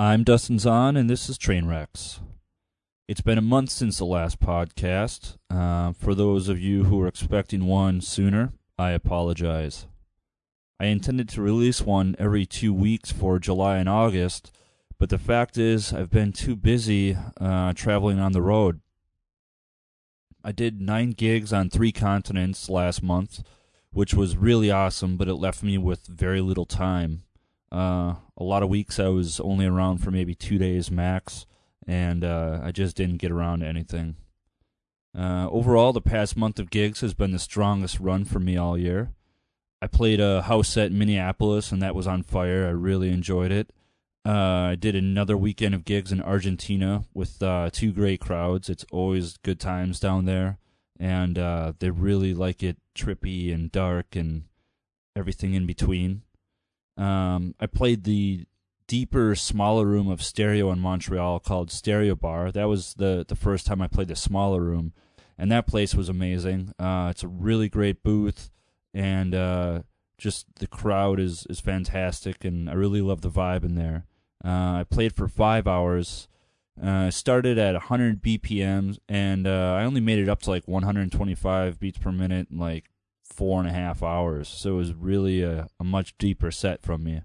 I'm Dustin Zahn, and this is Trainwrecks. It's been a month since the last podcast. Uh, for those of you who are expecting one sooner, I apologize. I intended to release one every two weeks for July and August, but the fact is, I've been too busy uh, traveling on the road. I did nine gigs on three continents last month, which was really awesome, but it left me with very little time. Uh, a lot of weeks I was only around for maybe two days max, and uh, I just didn't get around to anything. Uh, overall, the past month of gigs has been the strongest run for me all year. I played a house set in Minneapolis, and that was on fire. I really enjoyed it. Uh, I did another weekend of gigs in Argentina with uh, two great crowds. It's always good times down there, and uh, they really like it trippy and dark and everything in between. Um, I played the deeper, smaller room of Stereo in Montreal called Stereo Bar. That was the the first time I played the smaller room, and that place was amazing. Uh, it's a really great booth, and uh, just the crowd is is fantastic, and I really love the vibe in there. Uh, I played for five hours. Uh, started at 100 BPMs, and uh, I only made it up to like 125 beats per minute in like four and a half hours. So it was really a, a much deeper set from me.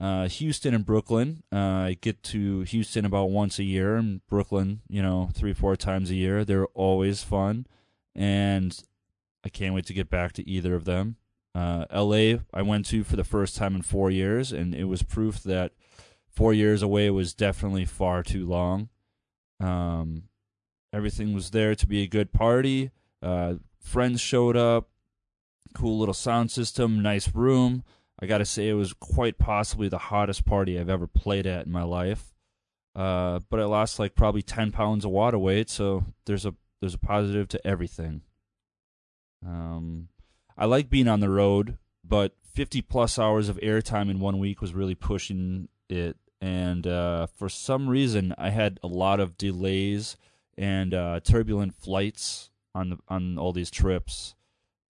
Uh, Houston and Brooklyn. Uh, I get to Houston about once a year, and Brooklyn, you know, three, four times a year. They're always fun, and I can't wait to get back to either of them. Uh, LA, I went to for the first time in four years, and it was proof that four years away was definitely far too long. Um, everything was there to be a good party. Uh, friends showed up. Cool little sound system, nice room. I got to say, it was quite possibly the hottest party I've ever played at in my life. Uh, but I lost like probably ten pounds of water weight, so there's a there's a positive to everything. Um, I like being on the road, but 50 plus hours of airtime in one week was really pushing it and uh, for some reason I had a lot of delays and uh, turbulent flights on the, on all these trips.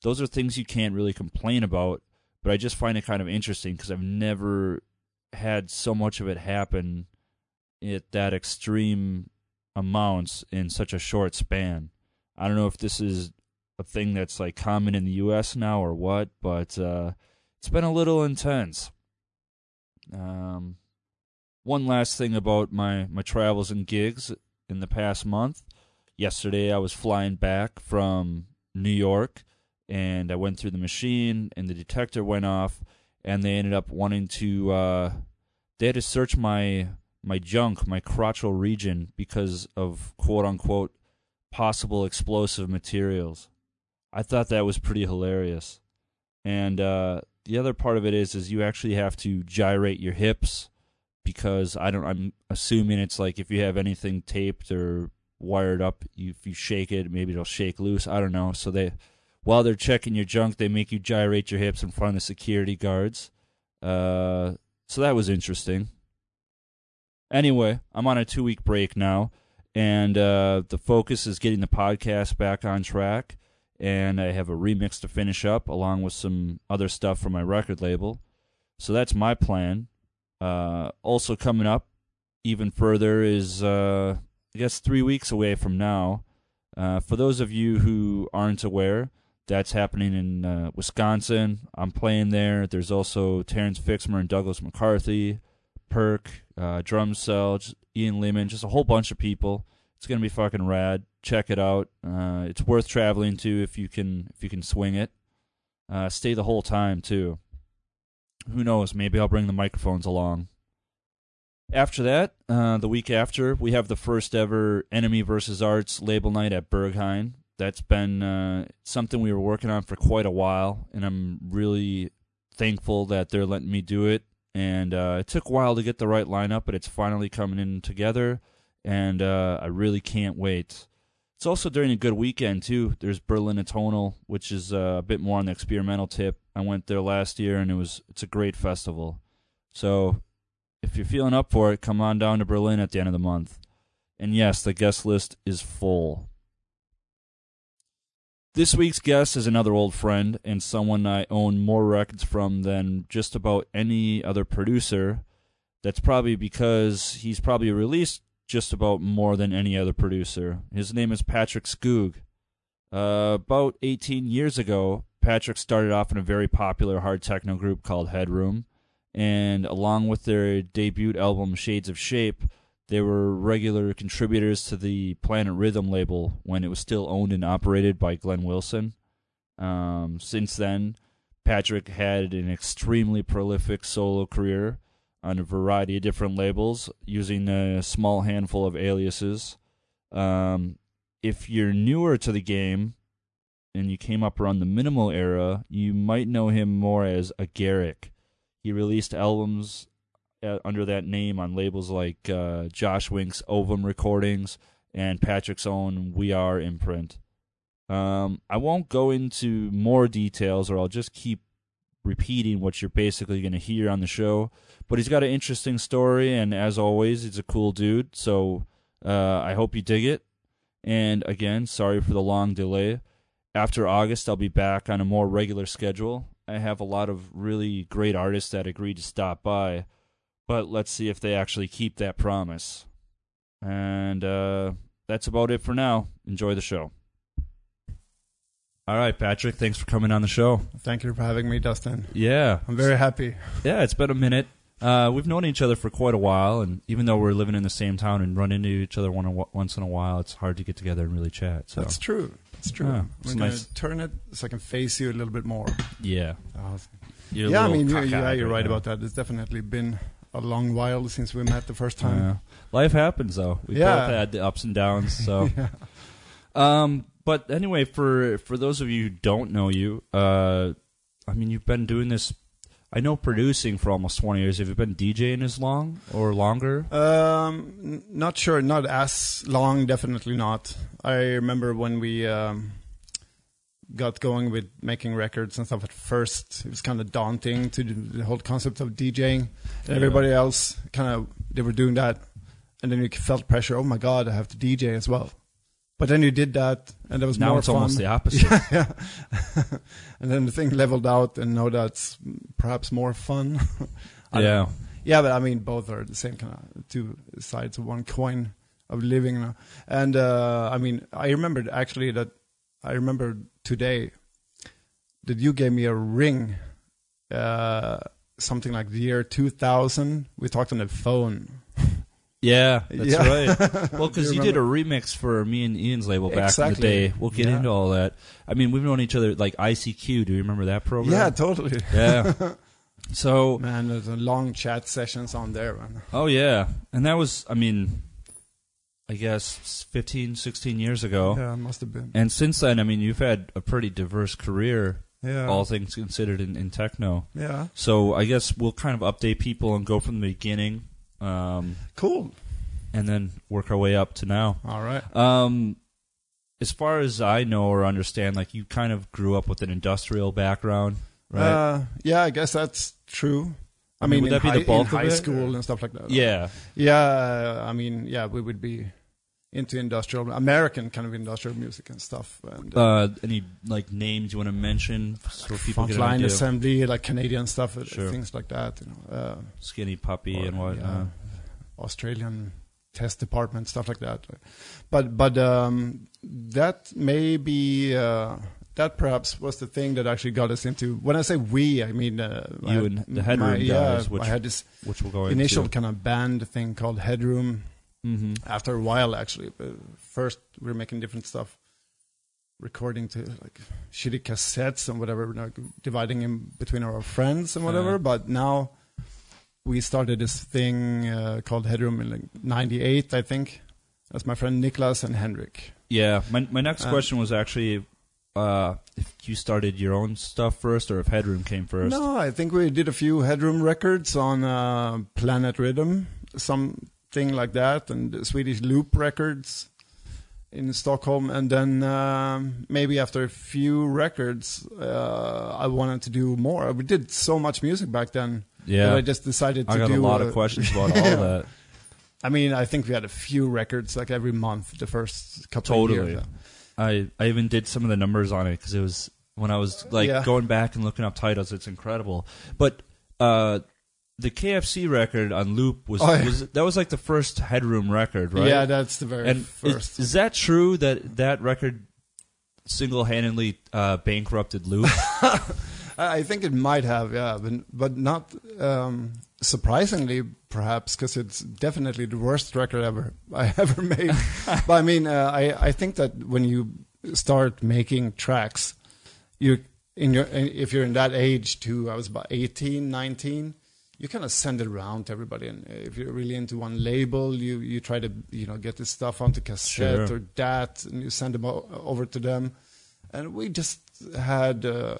Those are things you can't really complain about, but I just find it kind of interesting because I've never had so much of it happen at that extreme amounts in such a short span. I don't know if this is a thing that's like common in the U.S. now or what, but uh, it's been a little intense. Um, one last thing about my, my travels and gigs in the past month. Yesterday, I was flying back from New York, and I went through the machine, and the detector went off, and they ended up wanting to. Uh, they had to search my my junk, my crotchal region, because of quote unquote possible explosive materials. I thought that was pretty hilarious. And uh, the other part of it is, is you actually have to gyrate your hips because I don't. I'm assuming it's like if you have anything taped or wired up, you, if you shake it, maybe it'll shake loose. I don't know. So they, while they're checking your junk, they make you gyrate your hips in front of the security guards. Uh, so that was interesting. Anyway, I'm on a two week break now, and uh, the focus is getting the podcast back on track. And I have a remix to finish up along with some other stuff from my record label. So that's my plan. Uh, also coming up even further is uh, I guess three weeks away from now. Uh, for those of you who aren't aware, that's happening in uh, Wisconsin. I'm playing there. There's also Terence Fixmer and Douglas McCarthy, Perc, uh, Drumcell, Ian Lehman, just a whole bunch of people. It's gonna be fucking rad. Check it out. Uh, it's worth traveling to if you can if you can swing it. Uh, stay the whole time too who knows? Maybe I'll bring the microphones along. After that, uh, the week after, we have the first ever Enemy versus Arts label night at Berghain. That's been uh, something we were working on for quite a while, and I'm really thankful that they're letting me do it. And uh, it took a while to get the right lineup, but it's finally coming in together, and uh, I really can't wait. It's also during a good weekend too. There's Berlin Atonal, which is uh, a bit more on the experimental tip. I went there last year, and it was it's a great festival. So if you're feeling up for it, come on down to Berlin at the end of the month. And yes, the guest list is full. This week's guest is another old friend and someone I own more records from than just about any other producer. That's probably because he's probably released just about more than any other producer. His name is Patrick Skoog. Uh, about 18 years ago, Patrick started off in a very popular hard techno group called Headroom, and along with their debut album Shades of Shape, they were regular contributors to the Planet Rhythm label when it was still owned and operated by Glenn Wilson. Um, since then, Patrick had an extremely prolific solo career on a variety of different labels using a small handful of aliases. Um, if you're newer to the game and you came up around the minimal era, you might know him more as Agaric. He released albums uh, under that name on labels like uh, Josh Wink's Ovum Recordings and Patrick's own We Are imprint. Um, I won't go into more details, or I'll just keep repeating what you're basically going to hear on the show. But he's got an interesting story, and as always, he's a cool dude. So uh, I hope you dig it. And again, sorry for the long delay. After August, I'll be back on a more regular schedule. I have a lot of really great artists that agreed to stop by, but let's see if they actually keep that promise. And uh, that's about it for now. Enjoy the show. All right, Patrick, thanks for coming on the show. Thank you for having me, Dustin. Yeah. I'm very happy. Yeah, it's been a minute. Uh, we've known each other for quite a while, and even though we're living in the same town and run into each other one, once in a while, it's hard to get together and really chat. So That's true. It's true. Yeah, I'm it's gonna turn it so I can face you a little bit more. yeah, You're yeah, I mean, you, cockeyed yeah, you're right now. about that. It's definitely been a long while since we met the first time. Uh, life happens, though. We Yeah. both had the ups and downs. So, yeah. um, but anyway, for for those of you who don't know you, uh, I mean, you've been doing this. I know producing for almost twenty years. Have you been DJing as long or longer? Um, n- not sure. Not as long. Definitely not. I remember when we um, got going with making records and stuff. At first, it was kind of daunting to do the whole concept of DJing. Yeah. Everybody else kind of they were doing that, and then you felt pressure. Oh my God, I have to DJ as well. But then you did that, and it was now more it's fun. almost the opposite. yeah, and then the thing leveled out, and now that's perhaps more fun. Yeah. Yeah, but I mean, both are the same kind of two sides of one coin of living. And uh, I mean, I remembered actually that I remember today that you gave me a ring, uh, something like the year 2000. We talked on the phone. Yeah, that's Yeah. right. Well, because you you did a remix for me and Ian's label back in the day. We'll get Yeah. into all that. I mean, we've known each other like ICQ. Do you remember that program? Yeah, totally. Yeah. So, Man, there's a long chat sessions on there, man. oh yeah, and that was, I mean, I guess 15, 16 years ago. Yeah, it must have been. And since then, I mean, you've had a pretty diverse career, Yeah. all things considered, in, in techno. yeah. So I guess we'll kind of update people and go from the beginning, um, Cool. and then work our way up to now. All right. Um, as far as I know or understand, like you kind of grew up with an industrial background, right? Uh, yeah, I guess that's true. I, mean, would that be high, the bulk in of high school or- and stuff like that. yeah, Yeah, I mean, yeah, we would be into industrial, American kind of industrial music and stuff. And Uh, any like names you want to mention so people get an frontline assembly, like Canadian stuff, uh, Sure. things like that. You know, uh, Skinny puppy or, and what? yeah, uh, Australian test department, stuff like that. But but um, that may be. Uh, that perhaps was the thing that actually got us into. When I say we, I mean uh, You had and the Headroom my- guys, Yeah, which- I had this which we'll go initial into. kind of band thing called Headroom. hmm After a while, actually, but first we were making different stuff, recording to like shitty cassettes and whatever, like, dividing in between our friends and whatever. Uh. But now we started this thing uh, called Headroom in like '98, I think. That's my friend Niklas and Henrik. Yeah, my my next Uh, question was actually uh, if you started your own stuff first or if Headroom came first. No, I think we did a few Headroom records on uh, Planet Rhythm, something like that, and Swedish Loop Records in Stockholm. And then um, maybe after a few records, uh, I wanted to do more. We did so much music back then Yeah, that I just decided to I got do. a lot uh, of questions about all Yeah. that. I mean, I think we had a few records like every month the first couple Totally. of years. I I even did some of the numbers on it because it was when I was like Yeah. going back and looking up titles. It's incredible. But uh, the KFC record on loop was, Oh, yeah. was that was like the first Headroom record, right? Yeah, that's the very and is, first. is that true that that record single-handedly uh, bankrupted Loop? I think it might have, yeah, but but not um, surprisingly, perhaps, because it's definitely the worst record ever I ever made. but I mean, uh, I I think that when you start making tracks, you in your if you're in that age too, I was about 18, 19. You kind of send it around to everybody, and if you're really into one label, you you try to you know get this stuff onto cassette Sure. or DAT, and you send them o- over to them. And we just had uh,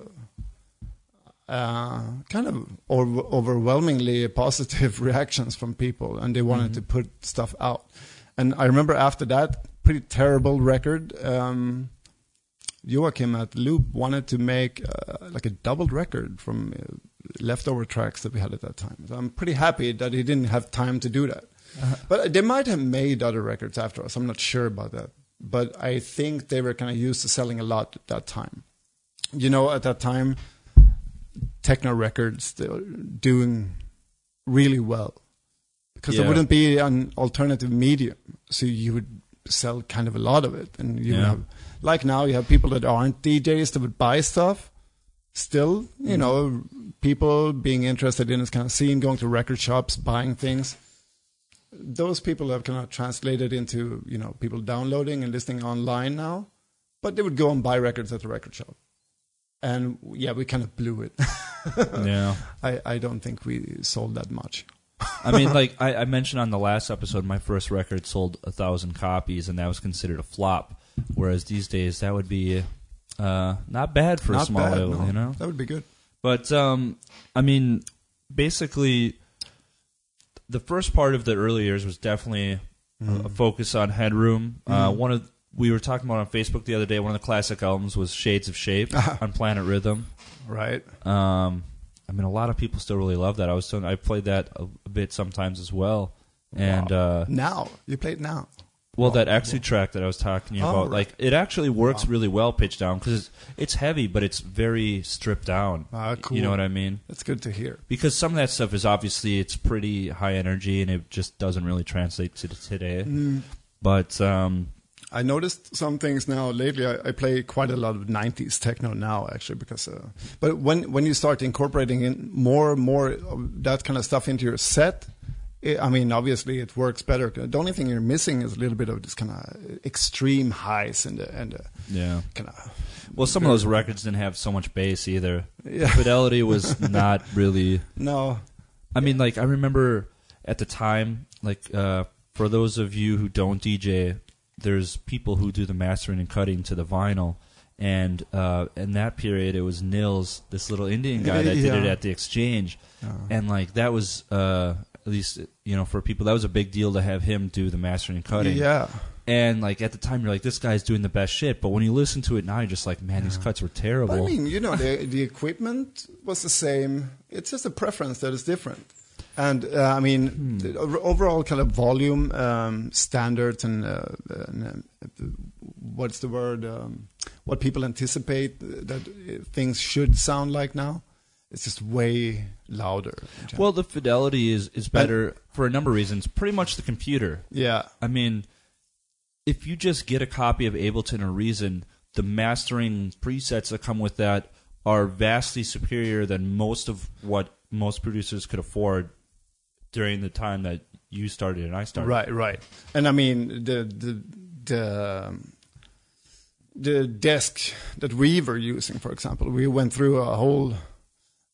uh, kind of overwhelmingly positive reactions from people, and they wanted to put stuff out. And I remember after that pretty terrible record, um, Joachim at Loop wanted to make uh, like a doubled record from uh, leftover tracks that we had at that time. So I'm pretty happy that he didn't have time to do that. But they might have made other records after us. I'm not sure about that. But I think they were kind of used to selling a lot at that time. You know, at that time, techno records doing really well because there wouldn't be an alternative medium, so you would sell kind of a lot of it, and you Yeah. have like now you have people that aren't DJs that would buy stuff. Still, you mm. know, people being interested in this kind of scene, going to record shops, buying things. Those people have kind of translated into you know people downloading and listening online now, but they would go and buy records at the record shop. And yeah, we kind of blew it. yeah. I, I don't think we sold that much. I mean, like I, I mentioned on the last episode, my first record sold a thousand copies, and that was considered a flop. Whereas these days, that would be uh, not bad for a small bad, label, no. you know. That would be good. But um, I mean, basically, the first part of the early years was definitely a focus on Headroom. Uh, Mhm. one of we were talking about on Facebook the other day. One of the classic albums was Shades of Shape on Planet Rhythm. Right. Um, I mean, a lot of people still really love that. I was telling, I played that a, a bit sometimes as well. And uh, Now you play it now. well, that Exu track that I was talking Oh, about, right. like it actually works really well pitched down because it's, it's heavy, but it's very stripped down. Ah, cool. You know what I mean? That's good to hear. Because some of that stuff is obviously it's pretty high energy and it just doesn't really translate to today. Mm. But um, I noticed some things now lately. I, I play quite a lot of '90s techno now, actually, because. Uh, but when when you start incorporating in more and more of that kind of stuff into your set, it, I mean, obviously it works better. The only thing you're missing is a little bit of this kind of extreme highs and the, and the yeah. kind of. Well, some of those records didn't have so much bass either. Yeah. Fidelity was not really. No. I mean, like I remember at the time, like uh, for those of you who don't DJ, there's people who do the mastering and cutting to the vinyl, and uh, in that period, it was Nilesh, this little Indian guy that did it at the exchange, Uh, and like that was uh, at least you know for people that was a big deal to have him do the mastering and cutting. yeah. And like at the time, you're like, this guy's doing the best shit. But when you listen to it now, you're just like, man, these cuts were terrible. But I mean, you know, the the equipment was the same. It's just a preference that is different. And uh, I mean, Hmm. the overall kind of volume um, standards and, uh, and uh, what's the word? Um, what people anticipate that uh, things should sound like now. It's just way louder. well, the fidelity is is better for a number of reasons. Pretty much the computer. yeah, I mean, if you just get a copy of Ableton or Reason, the mastering presets that come with that are vastly superior than most of what most producers could afford during the time that you started and I started. Right, right. And I mean the the the the desk that we were using, for example, we went through a whole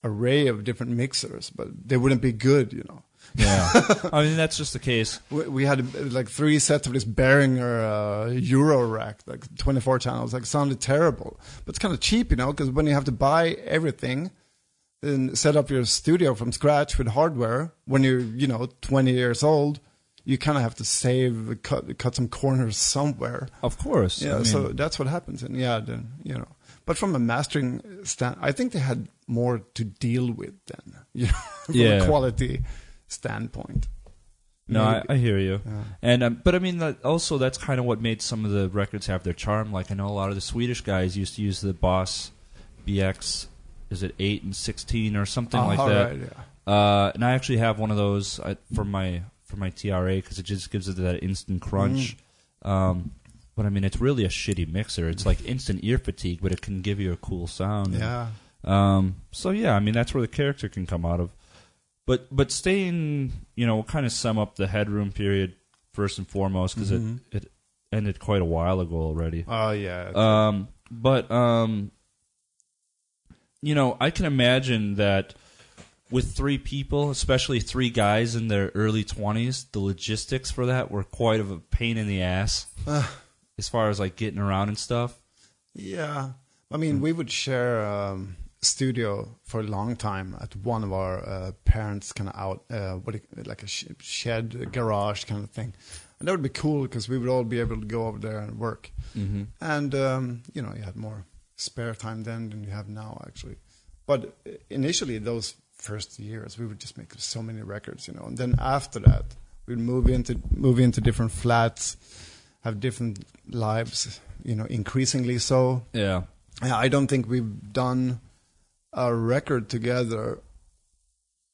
array of different mixers, but they wouldn't be good, you know. Yeah. I mean, that's just the case. We, we had like three sets of this Behringer uh, Eurorack, like 24 channels, like sounded terrible, but it's kind of cheap, you know, because when you have to buy everything and set up your studio from scratch with hardware, when you're you know 20 years old, you kind of have to save, cut cut some corners somewhere. Of course. Yeah, I mean, so that's what happens, and yeah, then you know. But from a mastering stand, I think they had more to deal with then, you know, Yeah. quality standpoint. No, I, I hear you. Yeah. And um, but I mean, that also that's kind of what made some of the records have their charm. Like I know a lot of the Swedish guys used to use the Boss BX, is it eight and sixteen or something like that? right, yeah. Uh, and I actually have one of those I, for my for my TRA because it just gives it that instant crunch. Um, but I mean, it's really a shitty mixer. It's like instant ear fatigue, but it can give you a cool sound. Yeah. Um, so yeah, I mean that's where the character can come out of. But but staying, you know, we'll kind of sum up the headroom period first and foremost because Mhm. it it ended quite a while ago already. Oh yeah. Um, but um, you know, I can imagine that with three people, especially three guys in their early twenties, the logistics for that were quite of a pain in the ass as far as like getting around and stuff. Yeah, I mean, we would share um, studio for a long time at one of our uh, parents' kind of out, uh, what you- like a sh- shed, a garage kind of thing, and that would be cool because we would all be able to go over there and work. Mm-hmm. And um, you know, you had more spare time then than you have now, actually. But uh, initially, those first years, we would just make so many records, you know. And then after that, we'd move into move into different flats, have different lives, you know, increasingly so. Yeah. Yeah, I don't think we've done a record together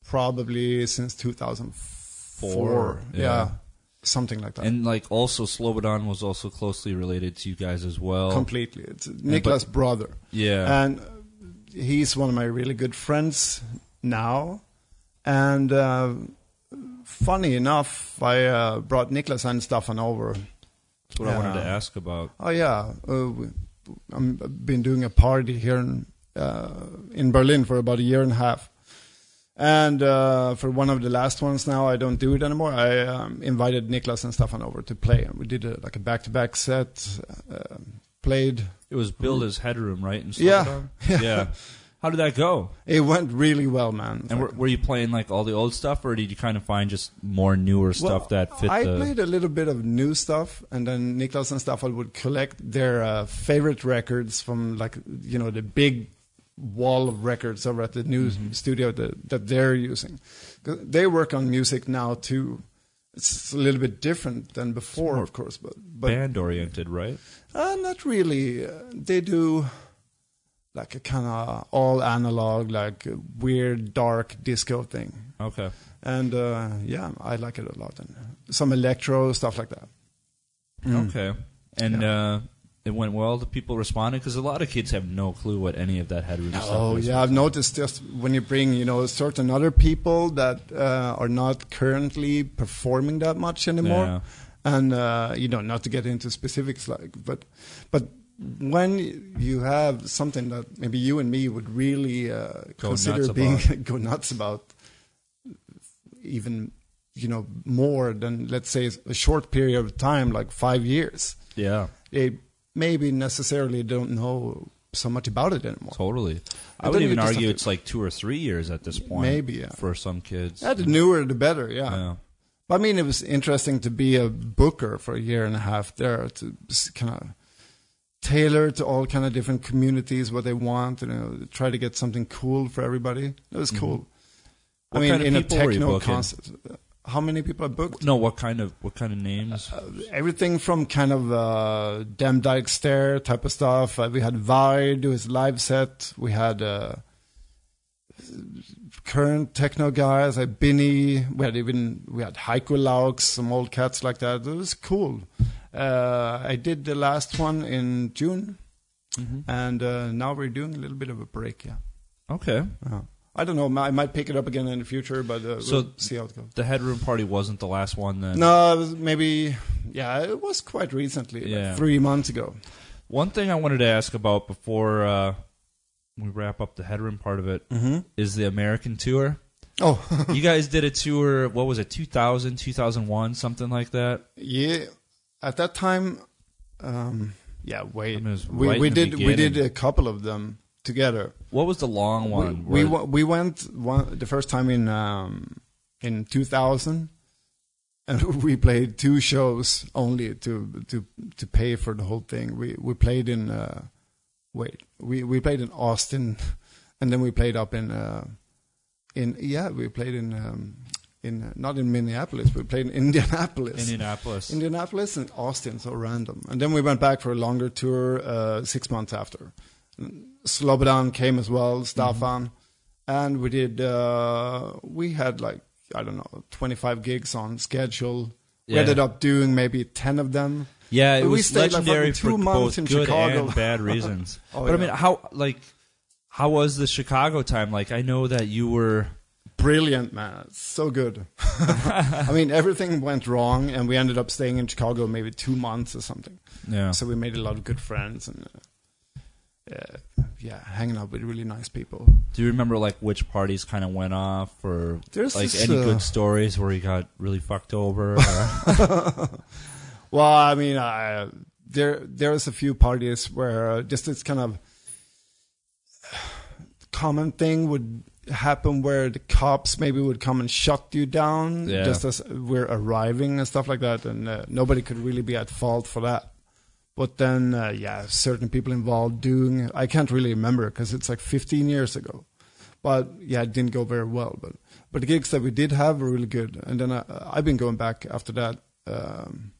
probably since 2004. Four, yeah. yeah. something like that. And like also Slobodan was also closely related to you guys as well. Completely. It's Nikla's brother. yeah. And he's one of my really good friends now. And uh, funny enough, I uh, brought Niklas and Staffan over. That's what I wanted to ask about. Oh yeah, uh, I've been doing a party here in in Berlin for about a year and a half, and uh, for one of the last ones now, I don't do it anymore. I um, invited Niklas and Staffan over to play, and we did a, like a back-to-back set. Uh, played. It was billed as Headroom, right? Yeah. Yeah. How did that go? It went really well, man. And were, were you playing like all the old stuff, or did you kind of find just more newer stuff Well, that fit I the? played a little bit of new stuff, and then Niklas and Staffan would collect their uh, favorite records from like you know the big wall of records over at the new Mm-hmm. studio that, that they're using. They work on music now too. It's a little bit different than before, of course, but but band oriented, right? uh, not really. Uh, they do like a kind of all analog, like weird dark disco thing. Okay. And uh, yeah, I like it a lot. And some electro stuff like that. Mm. Okay. And uh, it went well. The people responded because a lot of kids have no clue what any of that Headroom stuff Oh yeah, I've noticed just when you bring you know certain other people that uh, are not currently performing that much anymore, Yeah. and uh, you know not to get into specifics like, but but when you have something that maybe you and me would really uh, consider being go nuts about, even you know more than let's say a short period of time like five years, Yeah. they maybe necessarily don't know so much about it anymore. Totally. I would even argue it's like two or three years at this point. Maybe, yeah. For some kids. Yeah, the newer the better, yeah. Yeah. I mean, it was interesting to be a booker for a year and a half there to kind of tailor to all kind of different communities what they want, you know, try to get something cool for everybody. It was cool. Mm-hmm. I mean, in a people were you techno concert, how many people are booked? No, what kind of what kind of names? Uh, everything from kind of uh, Demdike Stare type of stuff. Uh, we had Vire do his live set. We had uh, current techno guys like Binny. We had even we had Heiko Laux, some old cats like that. It was cool. Uh, I did the last one in June, Mhm. and uh, now we're doing a little bit of a break. Yeah. Okay. Uh, I don't know. I might pick it up again in the future, but uh, So- we'll see how it goes. The Headroom party wasn't the last one then. No, maybe. Yeah, it was quite recently, like Yeah. three months ago. One thing I wanted to ask about before uh, we wrap up the Headroom part of it Mm-hmm. is the American tour. Oh, you guys did a tour, what was it, 2000, 2001, something like that? yeah. At that time, um, yeah. Wait, I mean, was we we did we did a couple of them together. What was the long one? we we, we went one, the first time in um, in 2000, and we played two shows only to to to pay for the whole thing. We we played in uh, wait we we played in Austin, and then we played up in uh, in yeah we played in um, in uh, not in Minneapolis we played in Indianapolis. Indianapolis. Indianapolis and Austin, so random. And then we went back for a longer tour uh, six months after. Slobodan came as well, Staffan, and we did. Uh, we had like I don't know, 25 gigs on schedule. We ended up doing maybe 10 of them. Yeah, it But we was stayed, like, legendary fucking two for months both in good Chicago. and bad reasons. Oh, but I mean, how like how was the Chicago time? Like, I know that you were. Brilliant, man. So good. I mean, everything went wrong, and we ended up staying in Chicago maybe two months or something. Yeah. So we made a lot of good friends and, uh, uh, yeah, hanging out with really nice people. Do you remember like which parties kind of went off, or There's like this, any uh, good stories where you got really fucked over? Well, I mean, I, there there's a few parties where uh, just this kind of common thing would happen where the cops maybe would come and shut you down Yeah. just as we're arriving and stuff like that, and uh, nobody could really be at fault for that. But then, uh, yeah, certain people involved doing I can't really remember because it's like 15 years ago. But yeah, it didn't go very well. But but the gigs that we did have were really good, and then I, I've been going back after that. Um,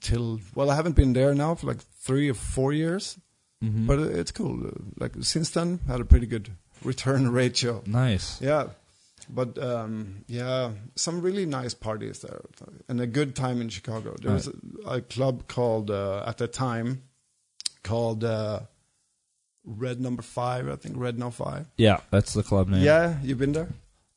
till well, I haven't been there now for like three or four years, Mhm. but it's cool. Like since then, had a pretty good return ratio. nice. Yeah, but um, yeah, some really nice parties there, and a good time in Chicago. There was a, a club called uh, at the time called uh, Red Number Five, I think Red No Five. Yeah, that's the club name. Yeah, you've been there.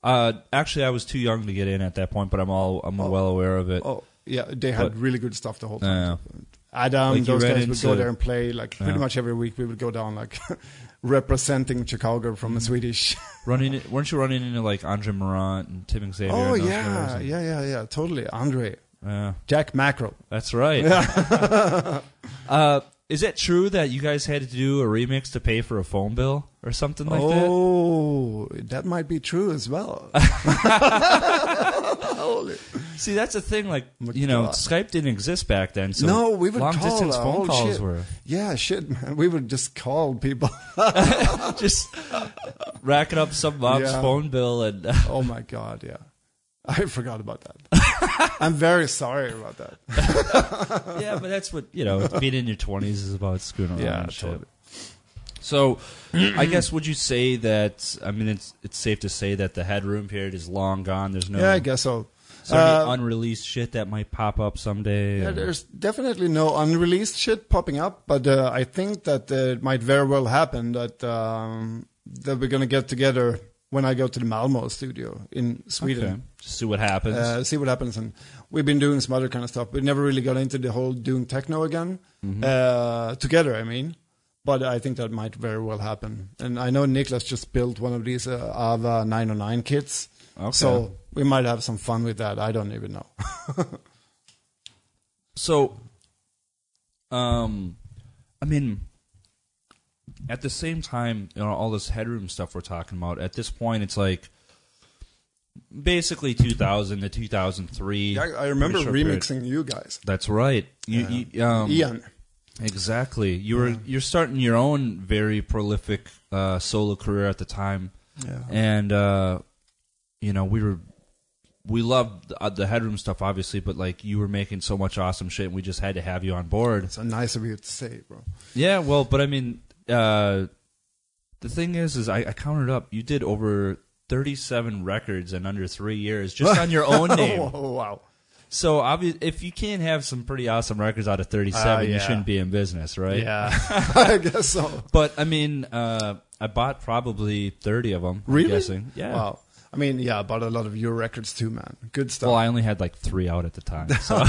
Uh, actually, I was too young to get in at that point, but I'm all I'm Oh. well aware of it. Oh, yeah, they had But- really good stuff the whole time. Yeah. Adam, Like you those guys would go there and play. Like pretty Yeah. much every week, we would go down like representing Chicago from Mm-hmm. a Swedish. Running, it- weren't you running into like Andre Morant and Tim Xavier? oh and yeah. And- yeah, yeah, yeah, totally. Andre, yeah. Jack Macro. That's right. uh, is it true that you guys had to do a remix to pay for a phone bill or something like that? oh, that might be true as well. Holy. See, that's the thing. Like, My you know, God. Skype didn't exist back then. So no, we would long call distance uh, phone oh, calls shit. were Yeah, shit, man. We would just call people. just racking up some mom's Yeah. phone bill and. oh my god, yeah. I forgot about that. I'm very sorry about that. yeah, but that's what you know. Being in your twenties is about screwing around. Yeah, and shit. totally. So, I guess would you say that? I mean, it's it's safe to say that the headroom period is long gone. There's no. Yeah, I guess so. is there any Uh, unreleased shit that might pop up someday? Yeah, or- there's definitely no unreleased shit popping up, but uh, I think that uh, it might very well happen that um, that we're gonna get together when I go to the Malmo studio in. Sweden. Just see what happens. Uh, see what happens, and we've been doing some other kind of stuff. We never really got into the whole doing techno again Mm-hmm. uh, together. I mean, but I think that might very well happen. And I know Niklas just built one of these uh, Ava 909 kits, okay. so we might have some fun with that. I don't even know. So, um, I mean, at the same time, you know, all this headroom stuff we're talking about. At this point, it's like basically 2000 to 2003. I, I remember short period. remixing you guys, That's right. You, Yeah. you, um, Ian. Exactly. You were Yeah. you're starting your own very prolific uh, solo career at the time, Yeah. and uh, you know we were we loved the, uh, the headroom stuff, obviously, but like you were making so much awesome shit, and we just had to have you on board. It's so nice of you to say, bro. Yeah, well, but I mean, uh, the thing is, is I, I counted up. You did over thirty-seven records in under three years, just on your own name. oh, wow. So, obvi- if you can't have some pretty awesome records out of thirty-seven, Uh, you shouldn't be in business, right? Yeah, I guess so. But I mean, uh, I bought probably thirty of them. Really? I'm guessing. Yeah. Wow. I mean, yeah, I bought a lot of your records too, man. Good stuff. Well, I only had like three out at the time. So.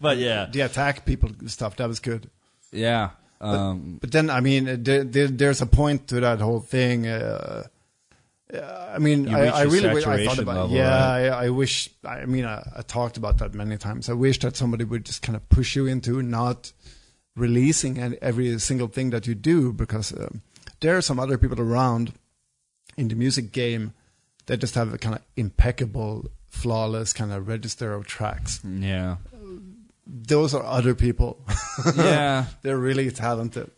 but yeah, the attack people stuff that was good. yeah. Um, But then, I mean, uh, there, there, there's a point to that whole thing. Uh, I mean, I, I really, wish, I thought about. level, yeah, right? I, I wish. I mean, I, I talked about that many times. I wish that somebody would just kind of push you into not releasing every single thing that you do, because um, there are some other people around in the music game that just have a kind of impeccable, flawless kind of register of tracks. yeah. Those are other people. Yeah. They're really talented.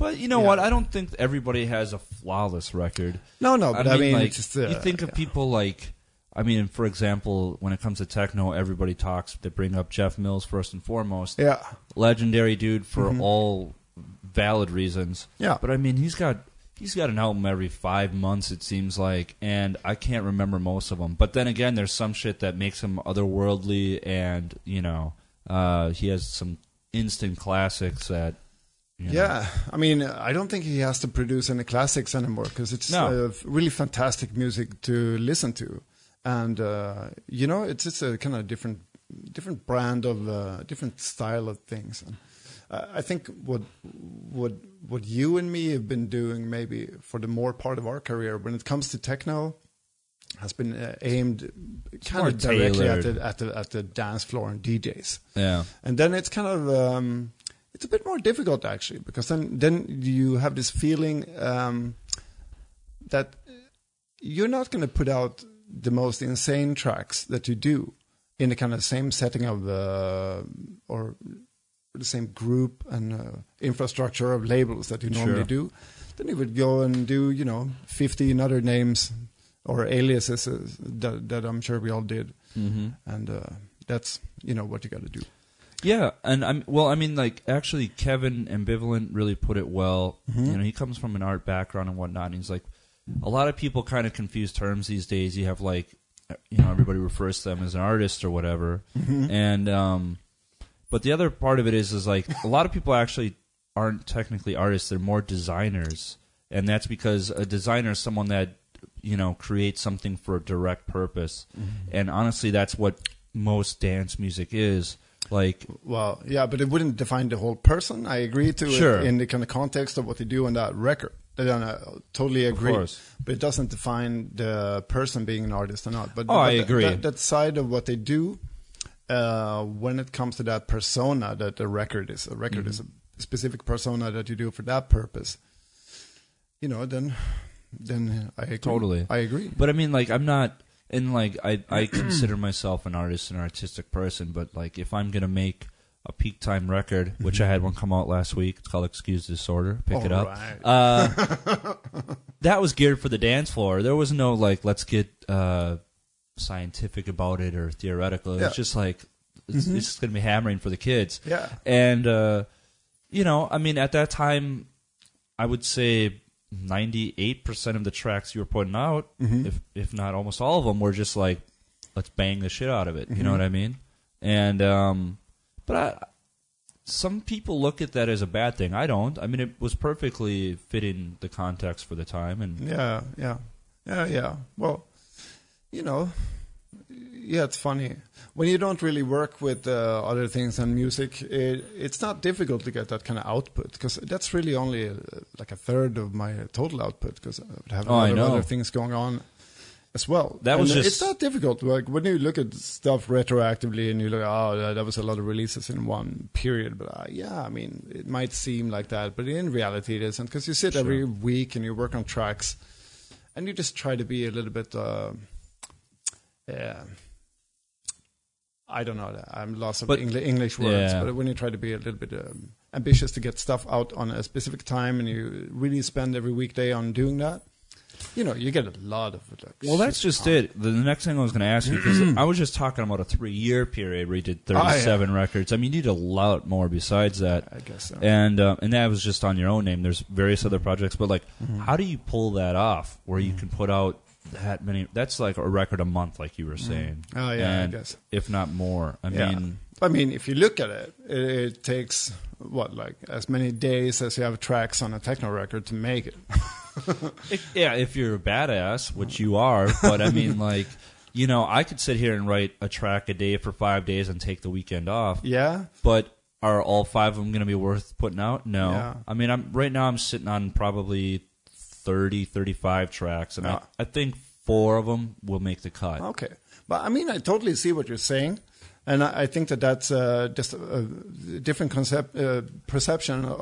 But you know Yeah. what? I don't think everybody has a flawless record. No, no, but I mean, like, just, uh, you think of yeah. people like, I mean, for example, when it comes to techno, everybody talks. They bring up Jeff Mills first and foremost. Yeah, Mm-hmm. Legendary dude for all valid reasons. yeah. But I mean, he's got he's got an album every five months. It seems like, and I can't remember most of them. But then again, there's some shit that makes him otherworldly, and you know, uh, he has some instant classics that. You know, Yeah, I mean, I don't think he has to produce any classics anymore because it's No. uh, really fantastic music to listen to, and uh, you know, it's just a kind of different, different brand of uh, different style of things. And I think what what what you and me have been doing maybe for the more part of our career when it comes to techno has been uh, aimed kind of directly at the, at the at the dance floor and DJs yeah, and then it's kind of um, it's a bit more difficult actually because then then you have this feeling um, that you're not going to put out the most insane tracks that you do in the kind of same setting of uh, or the same group and uh, infrastructure of labels that you normally Sure. do. Then you would go and do you know 15 other names or aliases uh, that, that I'm sure we all did, hmm and uh, that's you know what you got to do. Yeah, and I'm well. I mean, like actually, Kevin Ambivalent really put it well. Mhm. You know, he comes from an art background and whatnot. And he's like, a lot of people kind of confuse terms these days. You have like, you know, everybody refers to them as an artist or whatever. Mm-hmm. And um, but the other part of it is is like a lot of people actually aren't technically artists; they're more designers, and that's because a designer is someone that you know creates something for a direct purpose. And honestly, that's what most dance music is. Like, Well, yeah, but it wouldn't define the whole person. I agree to Sure. it in the kind of context of what they do on that record. I totally agree. But it doesn't define the person being an artist or not. But Oh, I agree. That, that side of what they do, uh, when it comes to that persona that the record is, a record is Mm-hmm. a specific persona that you do for that purpose. You know, then, then I agree. Totally. I agree. but I mean, like, I'm not. And like, I I consider myself an artist, an artistic person. But like, if I'm gonna make a peak time record, which I had one come out last week, it's called Excuse Disorder. Pick it up. Uh, that was geared for the dance floor. There was no like, let's get uh, scientific about it or theoretical. It's Yeah. just like, it's, it's just gonna be hammering for the kids. yeah. And uh, you know, I mean, at that time, I would say ninety-eight percent of the tracks you were putting out, Mhm. if if not almost all of them, were just like, let's bang the shit out of it. You know what I mean? And um, but I, some people look at that as a bad thing. I don't. I mean, it was perfectly fitting the context for the time, and Yeah, yeah, yeah, yeah. Well, you know, yeah, it's funny when you don't really work with uh, other things than music. It, it's not difficult to get that kind of output because that's really only uh like a third of my total output because I have a Oh, lot of other things going on as well. That was just- it's not difficult. Like when you look at stuff retroactively and you look, oh, that, that was a lot of releases in one period. But uh, yeah, I mean, it might seem like that, but in reality, it isn't because you sit Sure. every week and you work on tracks, and you just try to be a little bit. Uh, yeah. I don't know. I'm lost of Engli- English words, Yeah. but when you try to be a little bit um, ambitious to get stuff out on a specific time, and you really spend every weekday on doing that, you know, you get a lot of like. well, that's just on. it. The, next thing I was going to ask you because I was just talking about a three-year period where you did Oh, yeah. thirty-seven records. I mean, you did a lot more besides that. I guess so. and uh, and that was just on your own name. There's various other projects, but like, Mm-hmm. how do you pull that off where you can put out that many? That's like a record a month, like you were mm. saying. Oh yeah, and I guess. if not more. I Yeah. mean, I mean, if you look at it, it, it takes what like as many days as you have tracks on a techno record to make it. yeah, if you're a badass, which you are, but I mean, like, you know, I could sit here and write a track a day for five days and take the weekend off. yeah, But are all five of them going to be worth putting out? No. Yeah. I mean, I'm right now. I'm sitting on probably 30, 35 tracks, and Yeah. I, I think four of them will make the cut. Okay, but I mean, I totally see what you're saying, and I, I think that that's uh, just a, a different concept, uh, perception of,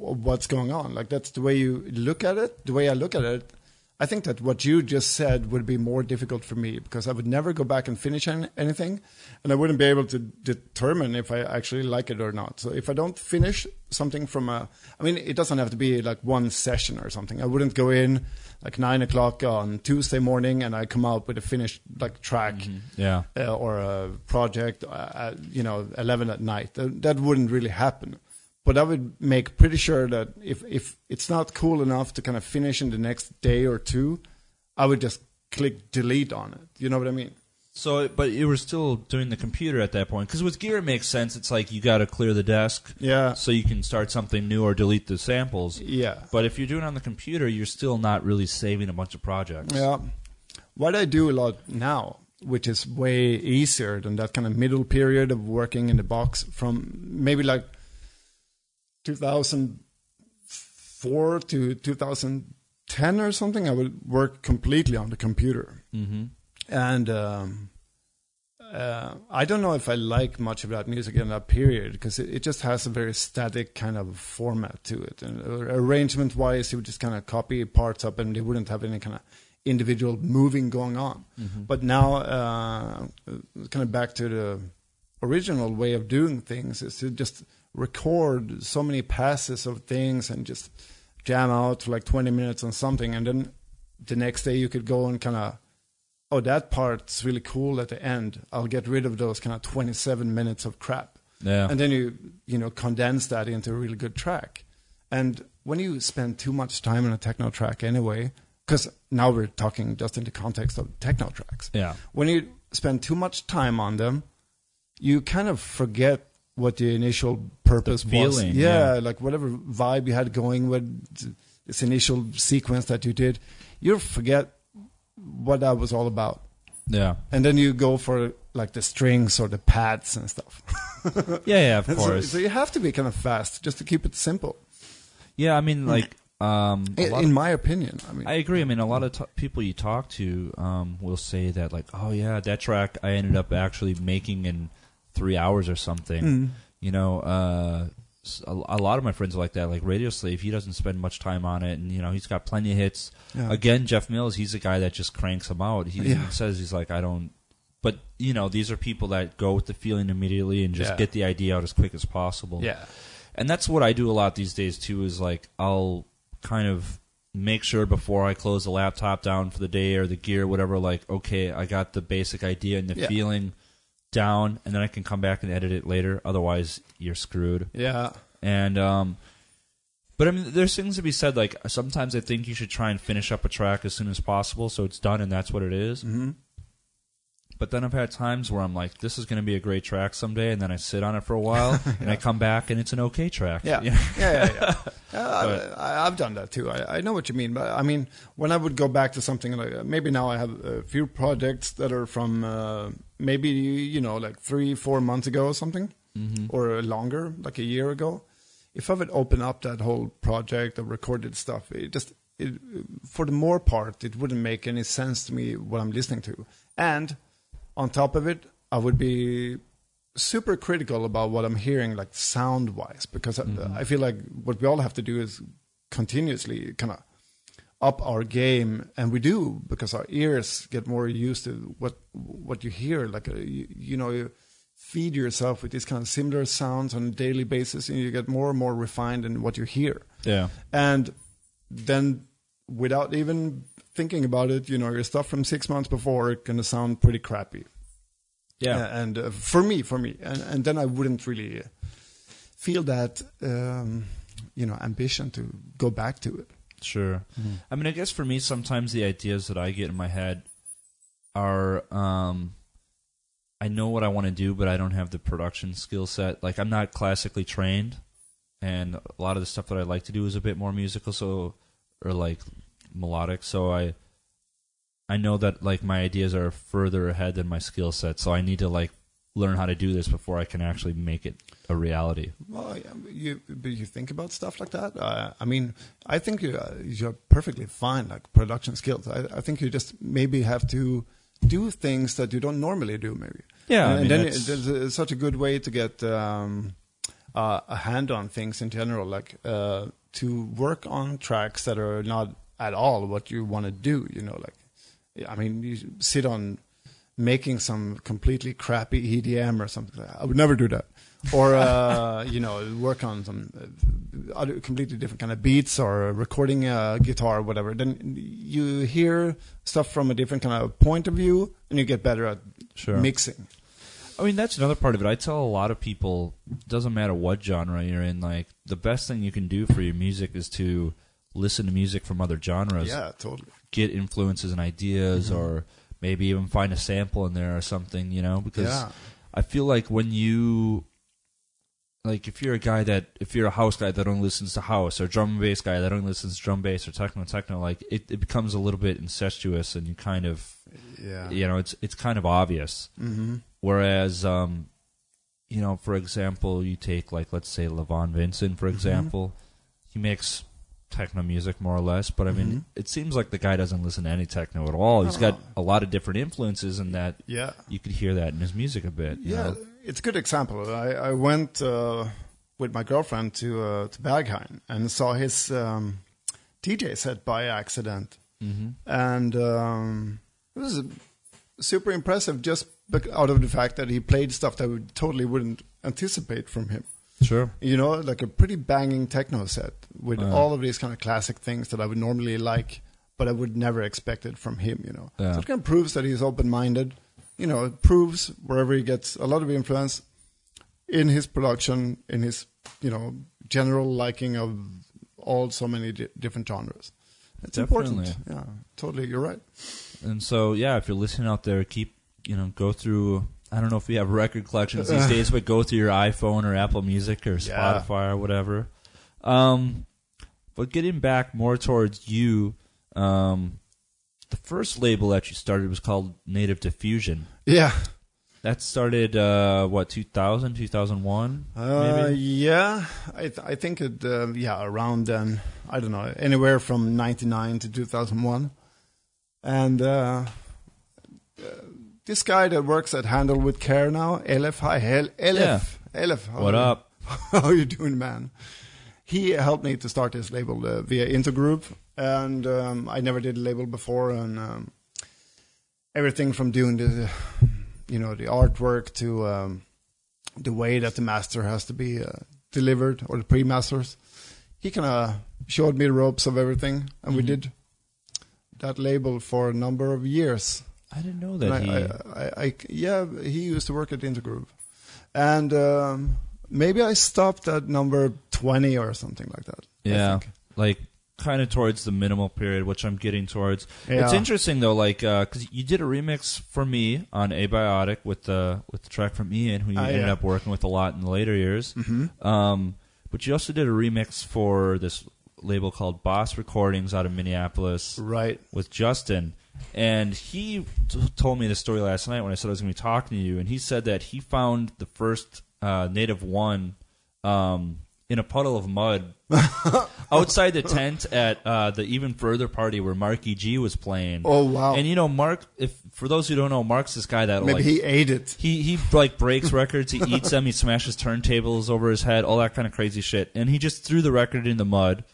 of what's going on. Like that's the way you look at it. The way I look at it, I think that what you just said would be more difficult for me because I would never go back and finish an, anything, and I wouldn't be able to determine if I actually like it or not. So if I don't finish something from a, I mean, it doesn't have to be like one session or something. I wouldn't go in like nine o'clock on Tuesday morning and I come out with a finished like track Yeah. uh, or a project, uh, at, you know, eleven at night. That, that wouldn't really happen. But I would make pretty sure that if if it's not cool enough to kind of finish in the next day or two, I would just click delete on it. You know what I mean? So, but you were still doing the computer at that point because with gear it makes sense. It's like you got to clear the desk Yeah. so you can start something new or delete the samples. Yeah. But if you're doing it on the computer, you're still not really saving a bunch of projects. Yeah. What I do a lot now, which is way easier than that kind of middle period of working in the box from maybe like 2004 to 2010 or something, I would work completely on the computer. Mm-hmm. And um, uh, I don't know if I like much of that music in that period because it, it just has a very static kind of format to it. And uh, arrangement wise, you would just kind of copy parts up and they wouldn't have any kind of individual moving going on. Mm-hmm. But now, uh, kind of back to the original way of doing things is to just record so many passes of things and just jam out for like 20 minutes on something. And then the next day you could go and kind of, oh, that part's really cool at the end. I'll get rid of those kind of 27 minutes of crap. Yeah. And then you, you know, condense that into a really good track. And when you spend too much time on a techno track anyway, because now we're talking just in the context of techno tracks yeah. when you spend too much time on them, you kind of forget what the initial purpose The was. Yeah, yeah. like whatever vibe you had going with this initial sequence that you did, you forget what that was all about. Yeah. And then you go for like the strings or the pads and stuff. Yeah. Yeah. Of course. so you have to be kind of fast just to keep it simple. yeah. I mean, like, um, In, of- my opinion, I mean, I agree. I mean, a lot of t- people you talk to um, will say that, like, oh yeah, that track I ended up actually making in three hours or something. Mm. You know, uh, s- a, a lot of my friends are like that. Like Radio Slave, he doesn't spend much time on it, and you know, he's got plenty of hits. Yeah. Again, Jeff Mills, he's a guy that just cranks them out. He Yeah. says he's like, I don't. But you know, these are people that go with the feeling immediately and just Yeah. get the idea out as quick as possible yeah, and that's what I do a lot these days too. Is like I'll kind of make sure before I close the laptop down for the day or the gear, whatever. Like, okay, I got the basic idea and the Yeah. feeling down, and then I can come back and edit it later. Otherwise, you're screwed. yeah, And um, but I mean, there's things to be said. Like sometimes I think you should try and finish up a track as soon as possible, so it's done and that's what it is. hmm But then I've had times where I'm like, this is going to be a great track someday, and then I sit on it for a while, and I come back and it's an okay track. Yeah, yeah, know? yeah. yeah. Uh, I, I've done that too. I, I know what you mean, but I mean, when I would go back to something like maybe now I have a few projects that are from uh, maybe you know like three, four months ago or something, Mhm. or longer, like a year ago. If I would open up that whole project of recorded stuff, it just it, for the more part, it wouldn't make any sense to me what I'm listening to, and on top of it, I would be super critical about what I'm hearing, like sound wise, because I, I feel like what we all have to do is continuously kind of up our game, and we do because our ears get more used to what what you hear. Like uh, you, you know, you feed yourself with these kind of similar sounds on a daily basis, and you get more and more refined in what you hear. Yeah. And then, without even thinking about it, you know, your stuff from six months before gonna sound pretty crappy. Yeah. Uh, and uh, for me, for me, and, and then I wouldn't really feel that, um, you know, ambition to go back to it. Sure. I mean, I guess for me, sometimes the ideas that I get in my head are, um, I know what I want to do, but I don't have the production skill set. Like, I'm not classically trained, and a lot of the stuff that I like to do is a bit more musical, so or like melodic. So I, I know that like my ideas are further ahead than my skill set, so I need to like learn how to do this before I can actually make it a reality. Well, yeah, but you but you think about stuff like that. Uh, I mean, I think you, uh, you're perfectly fine, like production skills. I, I think you just maybe have to do things that you don't normally do, maybe. Yeah, I and, mean, then it, there's a, such a good way to get um, uh, a hand on things in general, like uh, to work on tracks that are not at all what you want to do. You know, like I mean, you sit on making some completely crappy EDM or something. like that. I would never do that. Or uh, you know, work on some uh, other completely different kind of beats or recording a guitar or whatever. Then you hear stuff from a different kind of point of view, and you get better at Sure. mixing. I mean, that's another part of it. I tell a lot of people, doesn't matter what genre you're in, like the best thing you can do for your music is to listen to music from other genres, Yeah, totally. get influences and ideas, Mhm. or maybe even find a sample in there or something, you know, because Yeah. I feel like when you like if you're a guy that if you're a house guy that only listens to house or drum and bass guy that only listens to drum bass or techno techno like it, it becomes a little bit incestuous and you kind of Yeah. you know it's it's kind of obvious Mm-hmm. whereas um you know for example you take like let's say Levon Vincent for Mhm. example he makes techno music more or less but I mean Mhm. it seems like the guy doesn't listen to any techno at all He's got Oh. a lot of different influences and that Yeah. you could hear that in his music a bit you Yeah, know? it's a good example. I, I went uh, with my girlfriend to uh, to Berghain and saw his um, DJ set by accident, mm-hmm. and um, it was super impressive just out of the fact that he played stuff that we totally wouldn't anticipate from him. Sure. You know, like a pretty banging techno set with Yeah. all of these kind of classic things that I would normally like, but I would never expect it from him. You know, Yeah. so it kind of proves that he's open-minded. You know, it proves wherever he gets a lot of influence in his production, in his you know general liking of all so many di- different genres. It's important. Yeah, totally. You're right. And so, yeah, if you're listening out there, keep you know go through. I don't know if you have record collections these days, but go through your iPhone or Apple Music or Yeah. Spotify or whatever. Um, but getting back more towards you, um, the first label that you started was called Native Diffusion. Yeah. That started uh, what 2000, 2001, Uh, maybe. yeah, I th- I think it uh, yeah around then I don't know anywhere from '99 to 2001, and uh, uh, this guy that works at Handle with Care now, Elif, hi Hel- Elif, Elif, how What are you- up? how you doing, man? He helped me to start this label uh, via Intergroove, and um, I never did a label before, and um, everything from doing the, you know, the artwork to um, the way that the master has to be uh, delivered or the pre-masters. He kind of showed me the ropes of everything, and we Mhm. did that label for a number of years. I didn't know that I, he. I, I, yeah, he used to work at Intergroove, and um, maybe I stopped at number twenty or something like that. I yeah, think. like kind of towards the minimal period, which I'm getting towards. It's interesting though, like because you did a remix for me on Abiotic with the with the track from Ian, who you Ah, ended yeah. up working with a lot in the later years. Mhm. Um, but you also did a remix for this label called Boss Recordings out of Minneapolis Right. with Justin. And he t- told me the story last night when I said I was going to be talking to you. And he said that he found the first uh, Native One um, in a puddle of mud outside the tent at uh, the Even Furthur party where Marky G was playing. Oh wow. And you know, Mark, if for those who don't know, Mark's this guy that maybe like, he ate it. he he like breaks records, he eats them, he smashes turntables over his head, all that kind of crazy shit. And he just threw the record in the mud.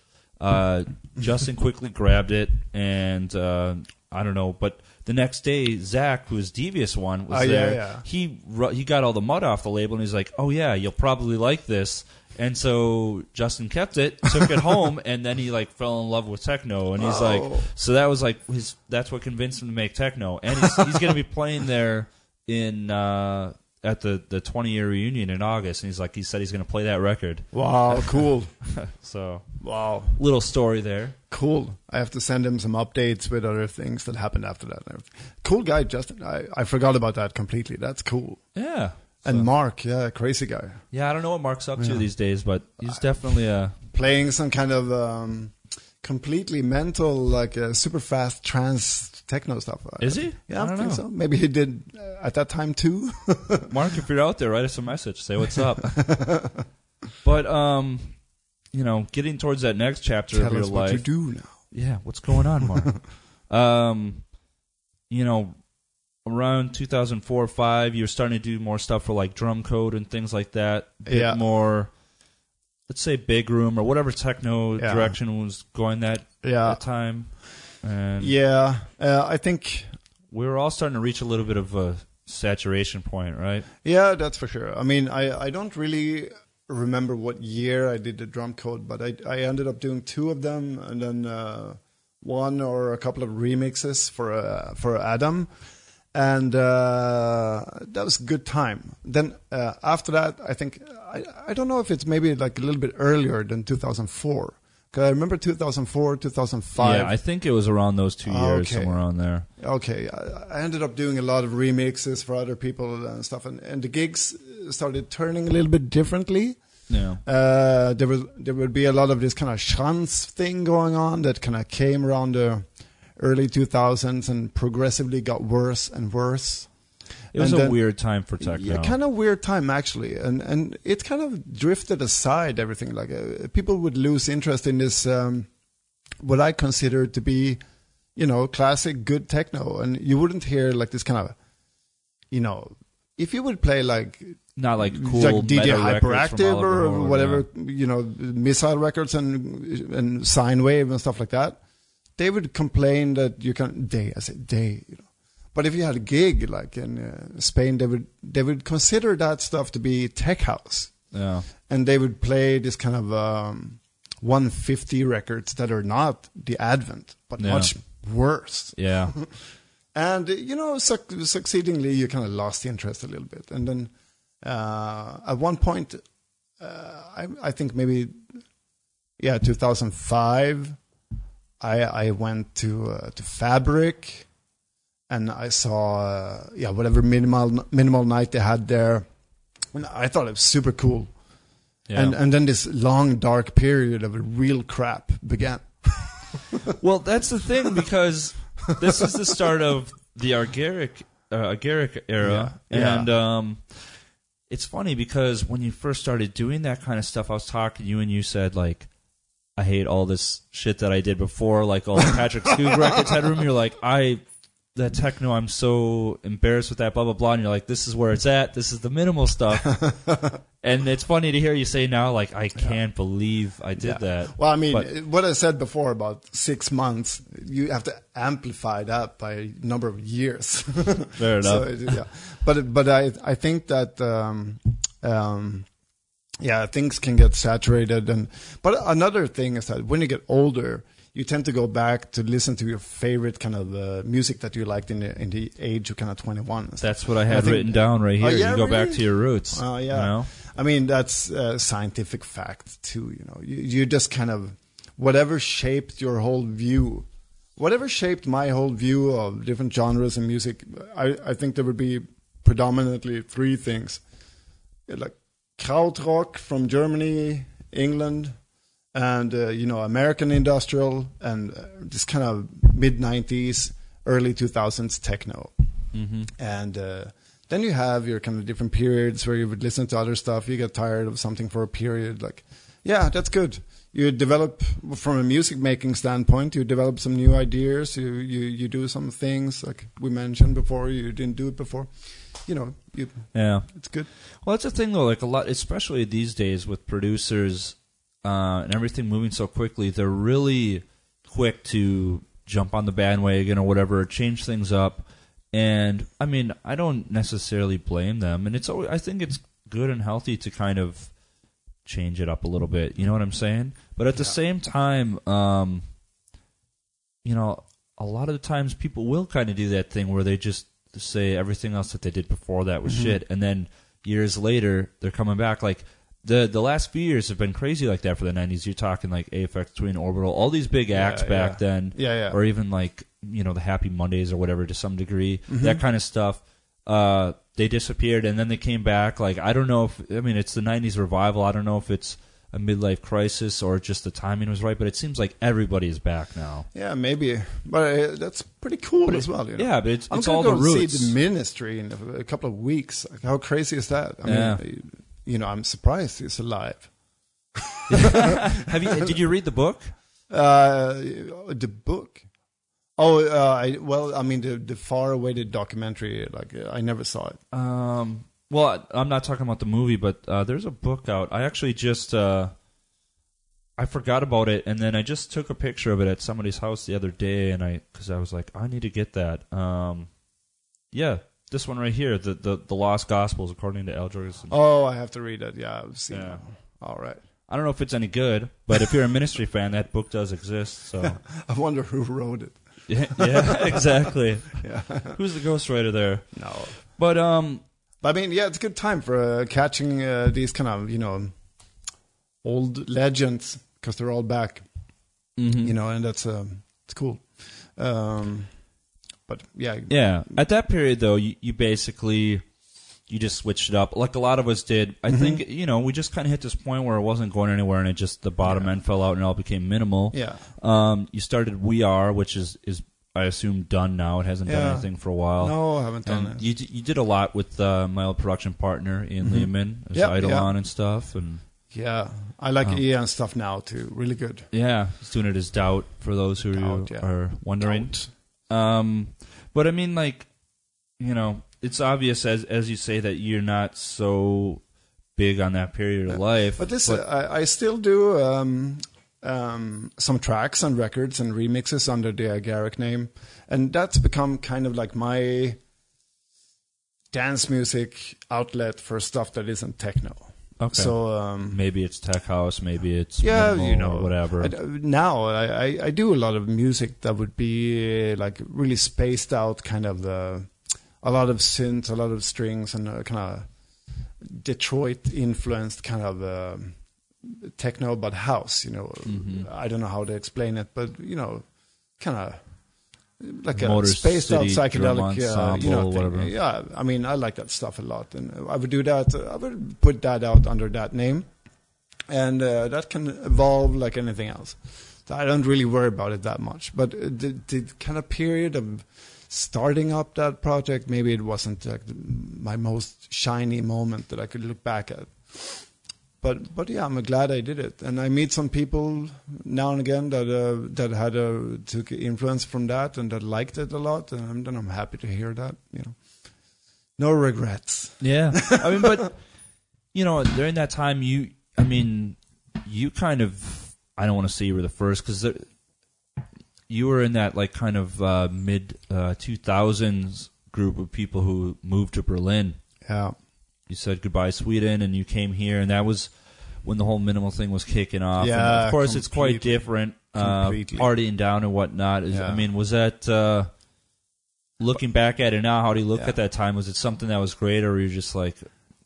Uh, Justin quickly grabbed it, and uh, I don't know, but the next day, Zach, who was Devious One, was Oh, there. yeah. He he got all the mud off the label, and he's like, "Oh yeah, you'll probably like this." And so Justin kept it, took it home, and then he like fell in love with techno. And he's like, Oh. so that was like his. That's what convinced him to make techno. And he's, he's going to be playing there in uh, at the the 20 year reunion in August. And he's like, he said he's going to play that record. Wow. Cool. So wow. little story there. Cool. I have to send him some updates with other things that happened after that. Cool guy, Justin. I, I forgot about that completely. That's cool. Yeah. And So- Mark, yeah, crazy guy. yeah, I don't know what Mark's up to these days, but he's definitely a. Playing some kind of um, completely mental, like uh, super fast trance techno stuff. Is he? Yeah, I I, don't think know. so. Maybe he did uh, at that time too. Mark, if you're out there, write us a message. Say what's up. but um, you know, getting towards that next chapter Tell of your us what life. you do now. Yeah, what's going on, Mark? um, you know, around 2004 or 5, you were starting to do more stuff for like Drumcode and things like that. A bit Yeah. more, let's say, big room or whatever techno Yeah. direction was going that Yeah, that time. And yeah. Uh, I think we were all starting to reach a little bit of a saturation point, right? Yeah, that's for sure. I mean, I, I don't really remember what year I did the Drumcode, but I, I ended up doing two of them and then uh, one or a couple of remixes for uh, for Adam. and uh, that was a good time. Then uh, after that, I think I, I don't know if it's maybe like a little bit earlier than 2004. Cause I remember 2004, 2005. Yeah, I think it was around those two years, Okay. somewhere on there. okay, I, I ended up doing a lot of remixes for other people and stuff, and, and the gigs started turning a little bit differently. Yeah. Uh, there was there would be a lot of this kind of chance thing going on that kind of came around the early 2000s and progressively got worse and worse. It was And a then- weird time for techno. Yeah, kind of weird time actually, and and it kind of drifted aside everything. Like uh, people would lose interest in this, um, what I consider to be, you know, classic good techno, and you wouldn't hear like this kind of, you know, if you would play like Not like cool like DJ meta records from Hyperactive or Horn, whatever, yeah. you know, Missile Records and and Sine Wave and stuff like that, they would complain that you can they I say they, you know. But if you had a gig like in uh, Spain, they would they would consider that stuff to be tech house, Yeah. and they would play this kind of um, 150 records that are not the Advent, but Yeah. much worse. Yeah. And you know, suc- succeedingly, you kind of lost the interest a little bit. And then uh, at one point, uh, I, I think maybe, yeah, 2005, I I went to uh, to Fabric, and I saw uh, yeah whatever minimal minimal night they had there, and I thought it was super cool. Yeah. And and then this long dark period of real crap began. well, that's the thing because this is the start of the Argaric uh, Agaric era, Yeah, yeah. and um, it's funny because when you first started doing that kind of stuff, I was talking to you, and you said like, "I hate all this shit that I did before, like all the Patrik Skoog records headroom." You're like, "I." That techno, I'm so embarrassed with that, blah blah blah. And you're like, "This is where it's at. This is the minimal stuff." and it's funny to hear you say now, like, "I can't believe I did Yeah. that." Well, I mean, But- what I said before about six months, you have to amplify that by a number of years. Fair So, enough. it- yeah. But but I I think that um, um, yeah things can get saturated and but another thing is that when you get older. You tend to go back to listen to your favorite kind of uh, music that you liked in the in the age of kind of twenty one. That's what I had I think- written down right here. Oh, yeah, you go back to your roots. Oh yeah. You know? I mean that's a scientific fact too. You know, you, you just kind of whatever shaped your whole view, whatever shaped my whole view of different genres and music. I I think there would be predominantly three things, like krautrock from Germany, England, and uh, you know American industrial, and uh, this kind of mid '90s, early 2000s techno hmm and uh, then you have your kind of different periods where you would listen to other stuff. You get tired of something for a period, like yeah, that's good. You develop from a music making standpoint. You develop some new ideas. You you you do some things like we mentioned before. You didn't do it before. You know, you, Yeah. it's good. Well, that's the thing though. Like a lot, especially these days with producers uh, and everything moving so quickly, they're really quick to jump on the bandwagon or whatever, change things up. And I mean, I don't necessarily blame them. And it's always, I think it's good and healthy to kind of change it up a little bit. You know what I'm saying? But at the Yeah. same time, um, you know, a lot of the times people will kind of do that thing where they just say everything else that they did before that was Mhm. shit, and then years later they're coming back. Like the the last few years have been crazy like that for the '90s. You're talking like Aphex Twin Orbital, all these big Yeah, acts back yeah. then, Yeah, yeah. or even like you know the Happy Mondays or whatever to some degree. Mhm. That kind of stuff. Uh, they disappeared and then they came back. Like I don't know if I mean it's the '90s revival. I don't know if it's a midlife crisis or just the timing was right, but it seems like everybody is back now. yeah, maybe, but uh, that's pretty cool it- as well. You know? Yeah, but it's, I'm it's all go the roots. see the ministry in a, a couple of weeks. Like, how crazy is that? I Yeah. mean, you know, I'm surprised he's alive. Have you? Did you read the book? Uh, the book. Oh, uh, I, well, I mean the the far awaited documentary. Like I never saw it. Um, well, I'm not talking about the movie, but uh, there's a book out. I actually just uh, I forgot about it, and then I just took a picture of it at somebody's house the other day, and I because I was like, I need to get that. Um, yeah, this one right here, the the, the Lost Gospels, according to Al Jourgensen. Oh, I have to read it. Yeah, I've seen Yeah. it. All right. I don't know if it's any good, but if you're a Ministry fan, that book does exist. So I wonder who wrote it. Yeah, yeah exactly. Yeah. Who's the ghostwriter there? No. But um, But I mean, yeah, it's a good time for uh, catching uh, these kind of you know old legends because they're all back. mhm. You know, and that's um, it's cool. Um, but yeah, Yeah. At that period, though, you, you basically you just switched it up, like a lot of us did. I Mhm. think you know we just kind of hit this point where it wasn't going anywhere, and it just the bottom Yeah. end fell out, and it all became minimal. yeah, Um, you started We Are, which is is I assume done now. It hasn't done anything for a while. no, I haven't done And it. you d- you did a lot with uh, my old production partner Ian Mhm. Lehman, as Yep, Eidolon yeah. and stuff, and Yeah, I like Oh. Ian stuff now too. Really good. yeah, he's doing it as Doubt for those who Doubt, yeah. are wondering. Um, but I mean, like, you know, it's obvious as as you say that you're not so big on that period of life. But this, uh, I, I still do um, um, some tracks and records and remixes under the Agaric name, and that's become kind of like my dance music outlet for stuff that isn't techno. Okay. So um, maybe it's tech house, maybe it's yeah, you know, whatever. I, now I, I, I do a lot of music that would be uh, like really spaced out, kind of uh, a lot of synth, a lot of strings, and uh, kind of Detroit influenced kind of um techno, but house. You know, Mhm. I don't know how to explain it, but you know, kind of like a Motor spaced out City drum psychedelic, uh, you know, thing. whatever. Yeah, I mean, I like that stuff a lot, and I would do that. uh, I would put that out under that name, and uh, that can evolve like anything else. So I don't really worry about it that much. But uh, the, the kind of period of starting up that project, maybe it wasn't like my most shiny moment that I could look back at. But but yeah, I'm glad I did it, and I meet some people now and again that uh, that had a took influence from that and that liked it a lot, and then I'm happy to hear that. You know, no regrets. Yeah, I mean, but you know, during that time, you, I mean, you kind of, I don't want to say you were the first because you were in that like kind of uh, mid two thousands group of people who moved to Berlin. Yeah, You said goodbye Sweden, and you came here, and that was when the whole minimal thing was kicking off. And Yeah, of course, it's quite different. Uh, partying down and whatnot. Is, I mean, was that uh, looking back at it now? How do you look Yeah. at that time? Was it something that was great, or were you just like,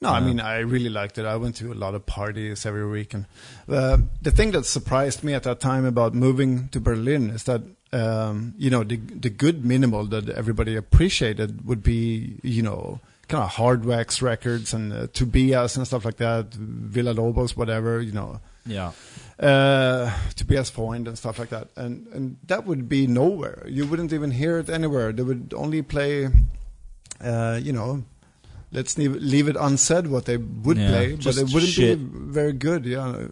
No, I mean I really liked it. I went to a lot of parties every week, and uh, the thing that surprised me at that time about moving to Berlin is that um, you know the the good minimal that everybody appreciated would be you know kind of hard wax records and uh, Tobias and stuff like that, Villalobos, whatever you know, yeah, uh, Tobias Freund and stuff like that, and and that would be nowhere. You wouldn't even hear it anywhere. They would only play, uh, you know, let's leave, leave it unsaid what they would Yeah, play, but it wouldn't shit. be very good. Yeah,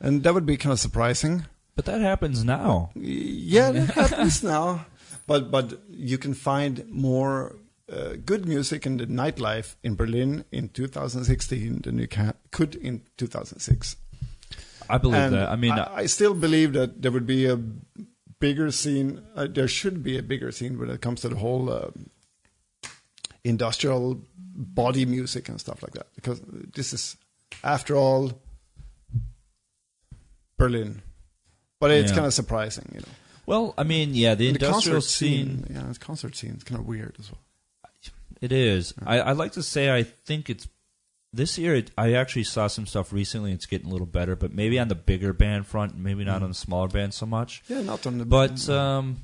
and that would be kind of surprising. but that happens now. Yeah, that happens now, but but you can find more. Uh, good music and the nightlife in Berlin in 2016 than you can, could in 2006. I believe And that. I mean, I, I still believe that there would be a bigger scene. Uh, there should be a bigger scene when it comes to the whole uh, industrial body music and stuff like that. Because this is, after all, Berlin. But it's Yeah. kind of surprising, you know. well, I mean, yeah, the And the industrial concert scene, scene, yeah, the concert scene is kind of weird as well. It is. I, I'd like to say I think it's this year. It, I actually saw some stuff recently. It's getting a little better, but maybe on the bigger band front, maybe not Mm. on the smaller band so much. Yeah, not on the But um,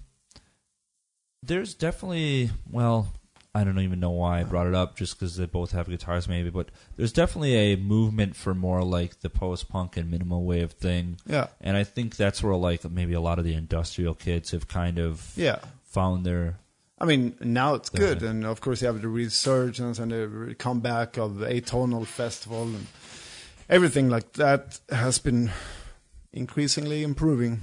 there's definitely well, I don't even know why I brought it up, just because they both have guitars, maybe. But there's definitely a movement for more like the post punk and minimal wave thing, yeah, and I think that's where like maybe a lot of the industrial kids have kind of yeah. found their I mean, now it's The- good, and of course you have the resurgence and the comeback of the Atonal Festival and everything like that has been increasingly improving.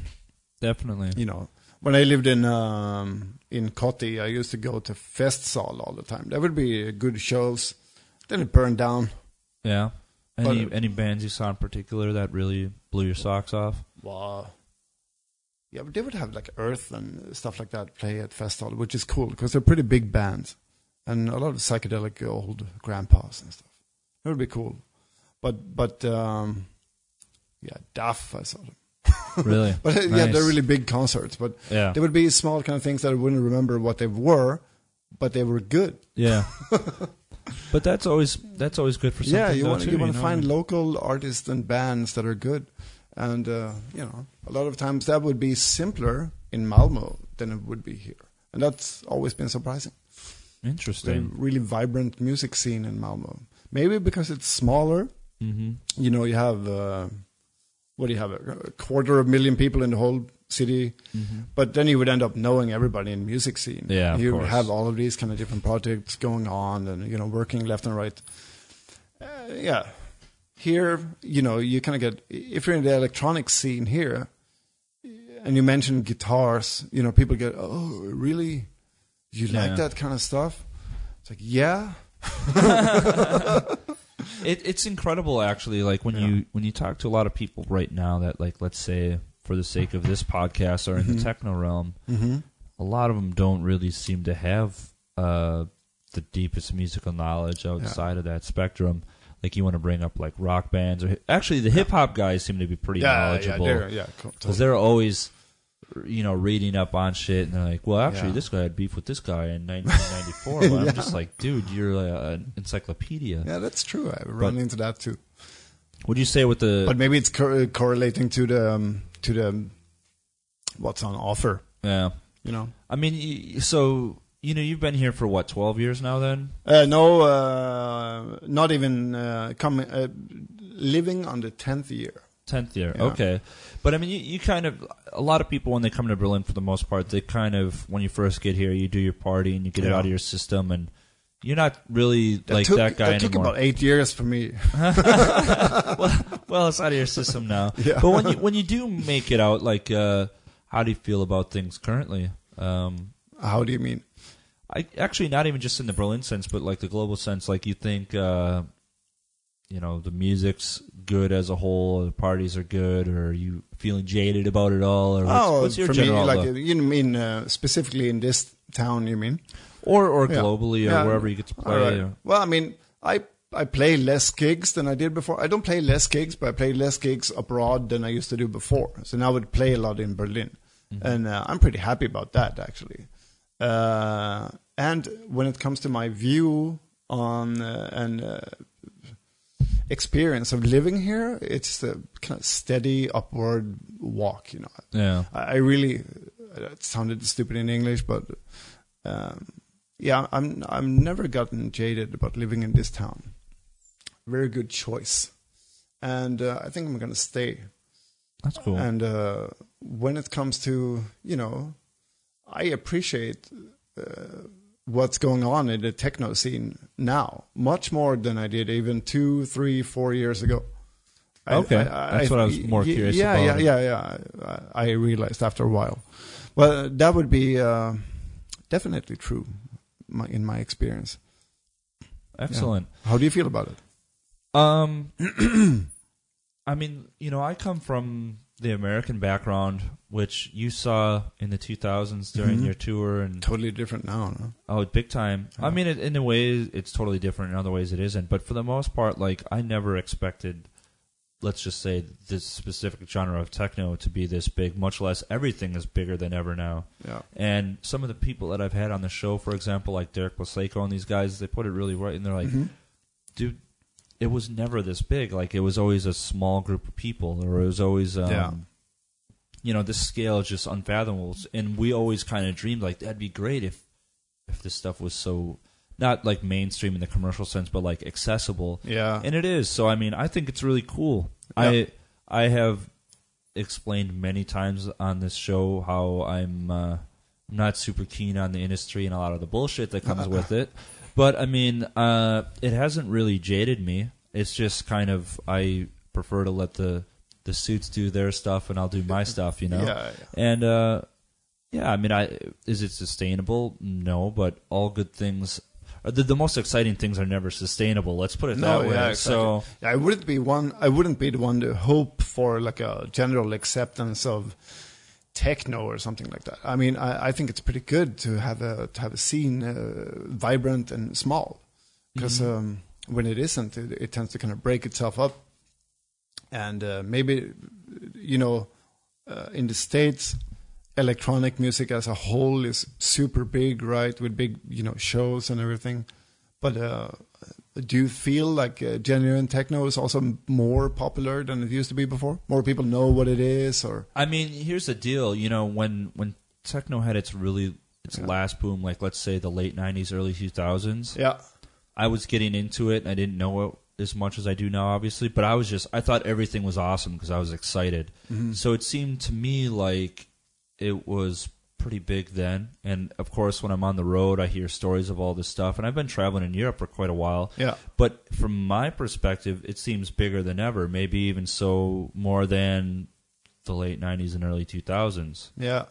definitely. You know, when I lived in um, in Kotti, I used to go to Festsaal all the time. There would be good shows. Then it burned down. Yeah. Any But- any bands you saw in particular that really blew your socks off? Wow. Yeah, but they would have like Earth and stuff like that play at Festsaal, which is cool because they're pretty big bands and a lot of psychedelic old grandpas and stuff. It would be cool. But but um, yeah, Duff, I saw them. Really? but uh, yeah, they're really big concerts. But Yeah. there would be small kind of things that I wouldn't remember what they were, but they were good. Yeah. but that's always that's always good for something. yeah, you want too, you want to find local artists and bands that are good, and uh, you know a lot of times that would be simpler in Malmo than it would be here, and that's always been surprising. There's a Interesting. really vibrant music scene in Malmo. Maybe because it's smaller. Mm-hmm. You know, you have uh, what do you have? A quarter of a million people in the whole city, but then you would end up knowing everybody in the music scene. Yeah, you would have all of these kind of different projects going on, and you know, working left and right. Uh, yeah, here, you know, you kind of get if you're in the electronic scene here, and you mentioned guitars, you know, people get, oh, really? You Yeah. like that kind of stuff? It's like, yeah, It, it's incredible, actually. Like when Yeah. you when you talk to a lot of people right now that, like, let's say, for the sake of this podcast, are in Mm-hmm. the techno realm. mm-hmm. A lot of them don't really seem to have uh, the deepest musical knowledge outside of that spectrum. Like you want to bring up like rock bands, or actually the hip hop guys seem to be pretty yeah, knowledgeable. yeah, they're- yeah, cool, because they're always you know reading up on shit and they're like well actually Yeah. this guy had beef with this guy in 1994 but i'm just like dude you're an encyclopedia Yeah, that's true. I run into that too. what do you say with the But maybe it's co- correlating to the um, to the um, what's on offer. yeah You know. i mean so you know you've been here for what 12 years now then Uh, no, uh, not even uh, coming. Uh, living on the tenth year. 10th year Yeah. okay but i mean you, you kind of a lot of people when they come to berlin for the most part they kind of when you first get here you do your party and you get it out of your system and you're not really like took, that guy that took anymore about eight years for me. well, it's out of your system now. Yeah. But when you when you do make it out, like, uh, how do you feel about things currently? Um, How do you mean? I actually not even just in the Berlin sense, but like the global sense. Like, you think, uh, you know, the music's good as a whole, the parties are good, or are you feeling jaded about it all, or what's, oh, what's your for general me, like outlook? you mean uh, specifically in this town? You mean? or or Yeah. globally, or Yeah. wherever you get to play? Right. or- Well, I mean, I I play less gigs than I did before. I don't play less gigs, but I play less gigs abroad than I used to do before. So now I would play a lot in Berlin, and uh, I'm pretty happy about that actually. Uh, and when it comes to my view on uh, and uh, experience of living here, it's a kind of steady upward walk. You know, yeah. I, I really it sounded stupid in English, but um, yeah, I'm I'm never gotten jaded about living in this town. Very good choice, and uh, I think I'm gonna stay. That's cool. And uh, when it comes to you know, I appreciate uh, what's going on in the techno scene now much more than I did even two, three, four years ago. I- Okay. That's what I was more curious yeah, about. Yeah, yeah, yeah. I I realized after a while. Well, that would be uh, definitely true, my, in my experience. Excellent. How do you feel about it? Um, I mean, you know, I come from the American background, which you saw in the 2000s during Mhm. your tour, and Totally different now. No? oh, big time. I mean, it, in a way, it's totally different. In other ways, it isn't. But for the most part, like I never expected, let's just say, this specific genre of techno to be this big. Much less, everything is bigger than ever now. Yeah. And some of the people that I've had on the show, for example, like Derek Plaslaiko and these guys, they put it really right, and they're like, Mhm. dude, it was never this big. Like it was always a small group of people, or it was always, um, Yeah. you know, this scale is just unfathomable. And we always kind of dreamed like that'd be great if if this stuff was so not like mainstream in the commercial sense, but like accessible. Yeah. And it is. So I mean, I think it's really cool. Yeah. I I have explained many times on this show how I'm uh, not super keen on the industry and a lot of the bullshit that comes with it. But I mean, uh, it hasn't really jaded me. It's just kind of I prefer to let the the suits do their stuff and I'll do my stuff, you know. Yeah, yeah. And uh, yeah, I mean, I is it sustainable? No, but all good things. uh, The, the most exciting things are never sustainable. Let's put it No, that way. yeah, So exactly. Yeah, I wouldn't be one. I wouldn't be the one to hope for like a general acceptance of techno or something like that. I mean, I, I think it's pretty good to have a to have a scene uh, vibrant and small, because Mm-hmm. um, when it isn't, it, it tends to kind of break itself up, and uh, maybe you know uh, in the states, electronic music as a whole is super big, right? With big, you know, shows and everything. But uh, do you feel like uh, genuine techno is also more popular than it used to be before? More people know what it is, or I mean, here's the deal. You know, when when techno had its really its Yeah. last boom, like let's say the late '90s, early 2000s, yeah, I was getting into it. and I didn't know it as much as I do now, obviously, but I was just I thought everything was awesome because I was excited. Mm-hmm. So it seemed to me like it was pretty big then. And of course, when I'm on the road, I hear stories of all this stuff. And I've been traveling in Europe for quite a while. yeah, But from my perspective, it seems bigger than ever. Maybe even so more than the late '90s and early 2000s. yeah,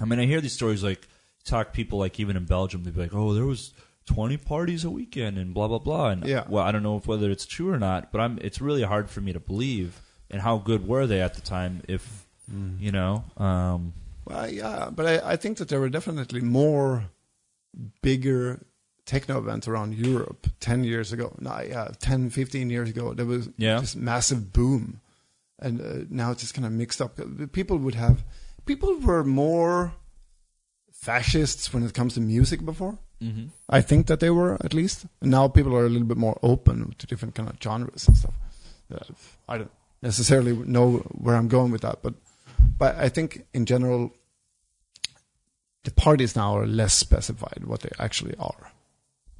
I mean, I hear these stories like talk people like even in Belgium, they'd be like, "Oh, there was 20 parties a weekend and blah blah blah." And Yeah. well, I don't know if whether it's true or not, but I'm. It's really hard for me to believe. And how good were they at the time? If you know, um, Well, yeah, but I, I think that there were definitely more bigger techno events around Europe 10 years ago. No, yeah, 10, 15 years ago. There was Yeah. this massive boom. And uh, now it's just kind of mixed up. People would have, people were more fascists when it comes to music before. mhm. I think that they were at least. And now people are a little bit more open to different kind of genres and stuff. Uh, I don't necessarily know where I'm going with that, but but I think in general, the parties now are less specified what they actually are.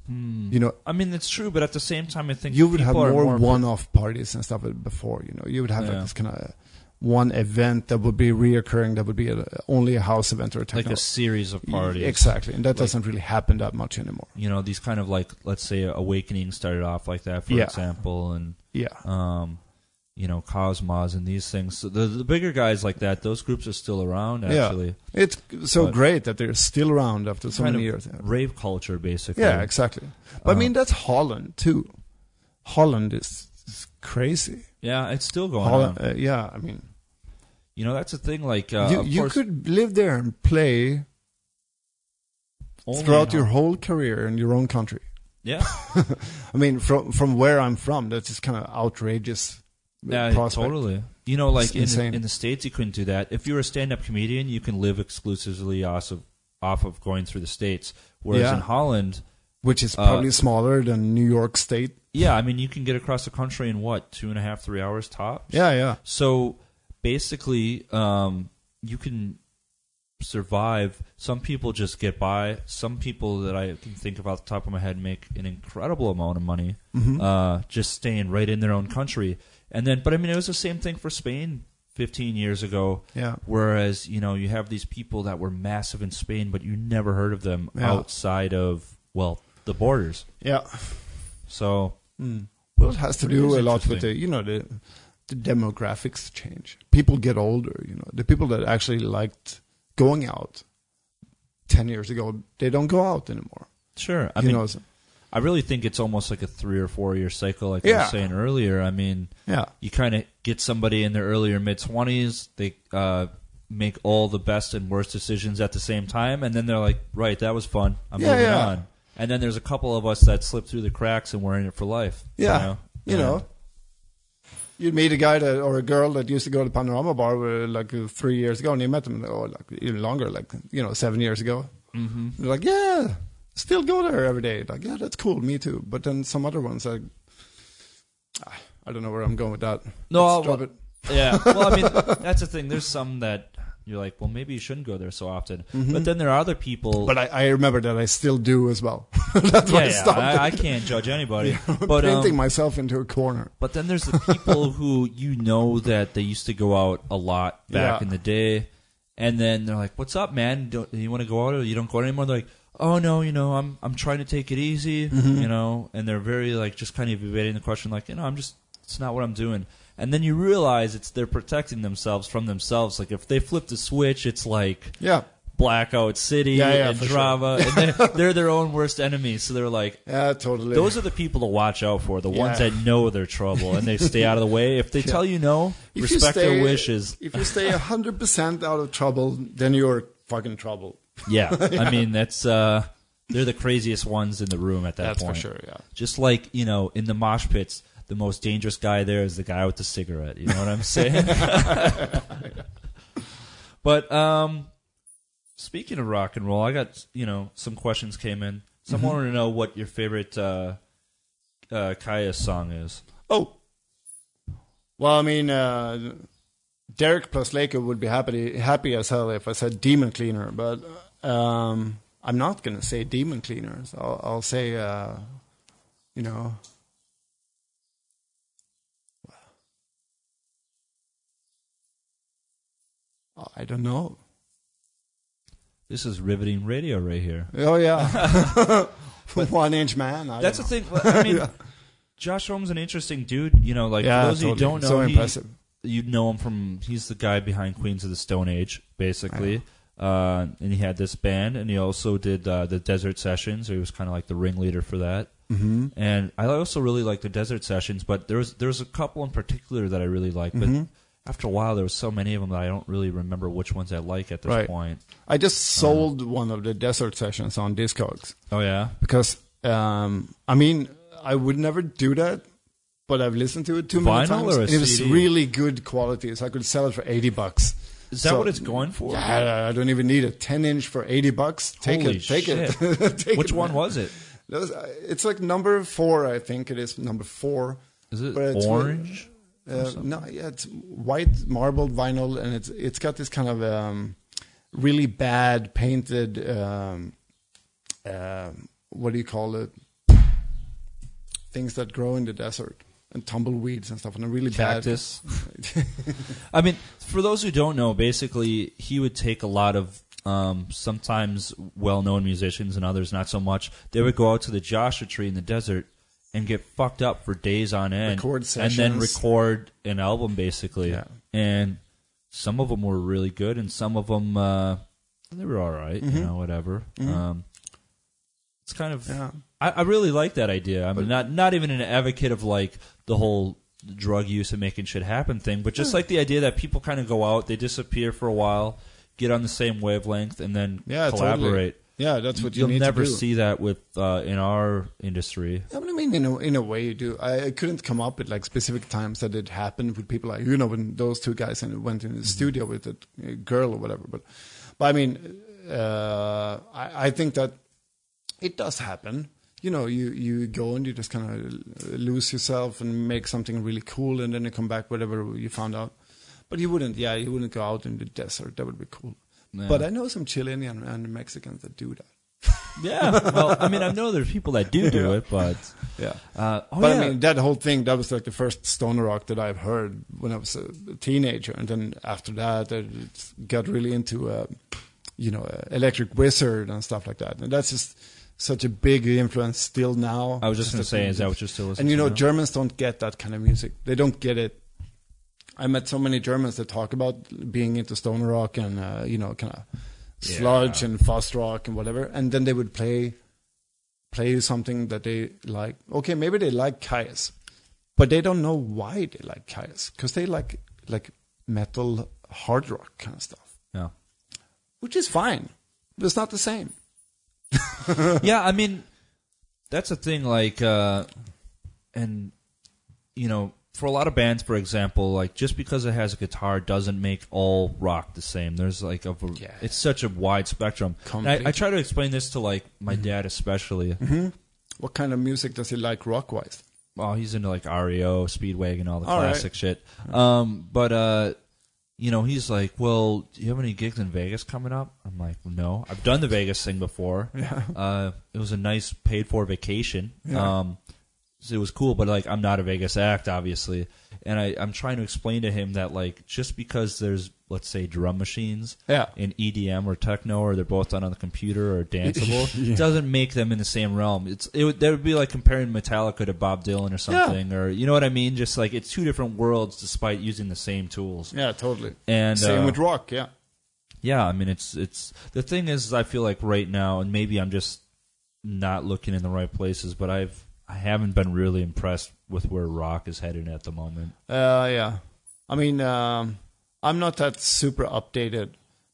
Hmm. You know, I mean, it's true, but at the same time, I think you would have are more, one-off parties and stuff before. You know, you would have Yeah. like this kind of one event that would be reoccurring. That would be a, only a house event or a like a series of parties. Exactly, and that Like- doesn't really happen that much anymore. You know, these kind of like, let's say, Awakening started off like that, for Yeah. example, and Yeah, um, you know, Cosmos and these things. So the, the bigger guys like that, those groups are still around. Actually, Yeah. It's so But- great that they're still around after so many years. Yeah. rave culture, basically. Yeah, exactly. But I Uh, mean, that's Holland too. Holland is, is crazy. Yeah, it's still going Holland, on. uh, yeah, I mean, You know, that's the thing. Like, uh, you you course, could live there and play throughout your whole career in your own country. yeah, I mean, from from where I'm from, that's just kind of outrageous. Uh, yeah, prospect. totally. You know, like in the, in the states, you couldn't do that. If you're a stand-up comedian, you can live exclusively off of off of going through the states. Whereas Yeah. in Holland, Which is Uh, probably smaller than New York State. yeah, I mean, you can get across the country in what two and a half, three hours tops. Yeah, yeah, So basically, um, you can survive. Some people just get by. Some people that I can think of off the top of my head make an incredible amount of money Mhm. uh, just staying right in their own country. And then, but I mean, it was the same thing for Spain 15 years ago. yeah. Whereas, you know, you have these people that were massive in Spain, but you never heard of them Yeah. outside of, well, the borders. Yeah. So, Mm. Well, it has to do a lot with the, you know, the the demographics change. People get older. You know, the people that actually liked going out ten years ago, they don't go out anymore. sure. I you mean, know, so- I really think it's almost like a three or four year cycle, like I Yeah. was saying earlier. I mean, yeah, you kind of get somebody in their earlier mid 20s, they uh, make all the best and worst decisions at the same time, and then they're like, right, that was fun. I'm Yeah, moving yeah. on. And then there's a couple of us that slip through the cracks and we're in it for life. Yeah. You know? you know. You'd meet a guy that or a girl that used to go to Panorama Bar uh, like uh, three years ago, and you met them, oh, like even longer, like you know, seven years ago. hmm They're like, yeah, still go there every day. Like, yeah, that's cool, me too. But then some other ones, like, ah, I don't know where I'm going with that. No, well. Yeah. Well, I mean, that's the thing. There's some that you're like, well, maybe you shouldn't go there so often. But then there are other people. Mm-hmm. But I, I remember that I still do as well. That's why yeah, I yeah, stopped. I, I can't judge anybody. I'm but painting um, myself into a corner. But then there's the people who you know that they used to go out a lot back Yeah. in the day, and then they're like, "What's up, man? Don't, you want to go out or you don't go out anymore?" They're like, "Oh no, you know, I'm I'm trying to take it easy, Mm-hmm. you know," and they're very like just kind of evading the question, like, you know, I'm just it's not what I'm doing. And then you realize it's they're protecting themselves from themselves. Like if they flip the switch, it's like Yeah, blackout city Yeah, yeah, and for sure. drama, and they're, they're their own worst enemies. So they're like, yeah, totally. those are the people to watch out for, the ones that know they're trouble and they stay out of the way. If they tell you no, If you respect stay- their wishes. If you stay hundred percent out of trouble, then you're fucking trouble. Yeah, I mean that's uh, they're the craziest ones in the room at that That's point. for sure. Yeah. Just like you know, in the mosh pits, the most dangerous guy there is the guy with the cigarette. You know what I'm saying? But um, speaking of rock and roll, I got you know some questions came in. Someone wanted to know what your favorite uh, uh, Kyuss song is. Oh. Well, I mean, uh, Derek Plaslaiko would be happy happy as hell if I said Demon Cleaner, but um, I'm not gonna say Demon Cleaners. I'll, I'll say, uh, you know. I don't know. This is riveting radio right here. Oh yeah, one inch man. I That's the thing. I mean, Josh Homme's an interesting dude. You know, like Yeah, for those of you who don't know, So he- impressive. you know him from he's the guy behind Queens of the Stone Age, basically. Uh, and he had this band, and he also did uh, the Desert Sessions. He was kind of like the ringleader for that. Mm-hmm. And I also really like the Desert Sessions, but there was there was a couple in particular that I really liked. But Mhm. after a while, there was so many of them that I don't really remember which ones I like at this Right. point. I just sold one of the desert sessions on Discogs Oh yeah, because um, I mean I would never do that, but I've listened to it too many Vinyl times. a and it was really good quality, so I could sell it for eighty bucks. Is that So- what it's going for? Yeah, I don't even need a ten inch for eighty bucks. Take Holy it, take shit. it. Take Which it, one was it? Uh, It's like number four, I think it is number four. Is it orange? Uh, no, yeah, it's white marbled vinyl, and it's it's got this kind of um, really bad painted. Um, um what do you call it? Things that grow in the desert and tumbleweeds and stuff, and a really Cactus. bad. I mean, for those who don't know, basically he would take a lot of um, sometimes well-known musicians and others not so much. They would go out to the Joshua Tree in the desert and get fucked up for days on end, Record and then sessions. record an album basically. Yeah. And some of them were really good, and some of them uh, they were all right, you Mhm. know, whatever. Mhm. Um, it's kind of yeah, I, I really like that idea. I'm not not even an advocate of like the whole drug use and making shit happen thing, but just like the idea that people kind of go out, they disappear for a while, get on the same wavelength, and then Yeah, totally. collaborate. yeah, that's what you You'll need never see that with uh, in our industry. Yeah, but I mean, in a, in a way, you do. I, I couldn't come up with like specific times that it happened with people like you know when those two guys and went in the studio with a, a girl or whatever. But, but I mean, uh, I, I think that it does happen. You know, you you go and you just kind of lose yourself and make something really cool, and then you come back whatever you found out. But you wouldn't, yeah, you wouldn't go out in the desert. That would be cool. Yeah. But I know some Chilean and, and Mexicans that do that. yeah, well, I mean, I know there's people that do do it, but Yeah. uh, oh but yeah, I mean, that whole thing, that was like the first stoner rock that I've heard when I was a teenager. And then after that, I got really into, uh, you know, uh, Electric Wizard and stuff like that. And that's just such a big influence still now. I was just going to say, is that what you're still listening? And you know, now? Germans don't get that kind of music. They don't get it. I met so many Germans that talk about being into stoner rock and, uh, you know, kind of sludge Yeah. and fast rock and whatever. And then they would play play something that they like. Okay, maybe they like Kyuss, but they don't know why they like Kyuss because they like like metal, hard rock kind of stuff, yeah. which is fine. But it's not the same. yeah, I mean, that's a thing. Like, uh, and you know, for a lot of bands, for example, like just because it has a guitar doesn't make all rock the same. There's like a, Yeah. it's such a wide spectrum. I, I try to explain this to like my dad, especially. What kind of music does he like rock wise? Well, he's into like REO, Speedwagon, all the All right. classic shit. Um, but uh, you know, he's like, "Well, do you have any gigs in Vegas coming up?" I'm like, "No, I've done the Vegas thing before. Yeah. Uh, it was a nice paid for vacation. Yeah. Um, so it was cool, but like, I'm not a Vegas act, obviously, and I, I'm trying to explain to him that like, just because there's let's say drum machines Yeah. in EDM or techno, or they're both done on the computer or danceable, Yeah. doesn't make them in the same realm. It's it would, that would be like comparing Metallica to Bob Dylan or something, or you know what I mean? Just like it's two different worlds, despite using the same tools. Yeah, totally. And Same uh, with rock. Yeah. yeah, I mean it's it's the thing is I feel like right now, and maybe I'm just not looking in the right places, but I've I haven't been really impressed with where rock is headed at the moment. Uh, yeah. I mean, um, I'm not that super updated,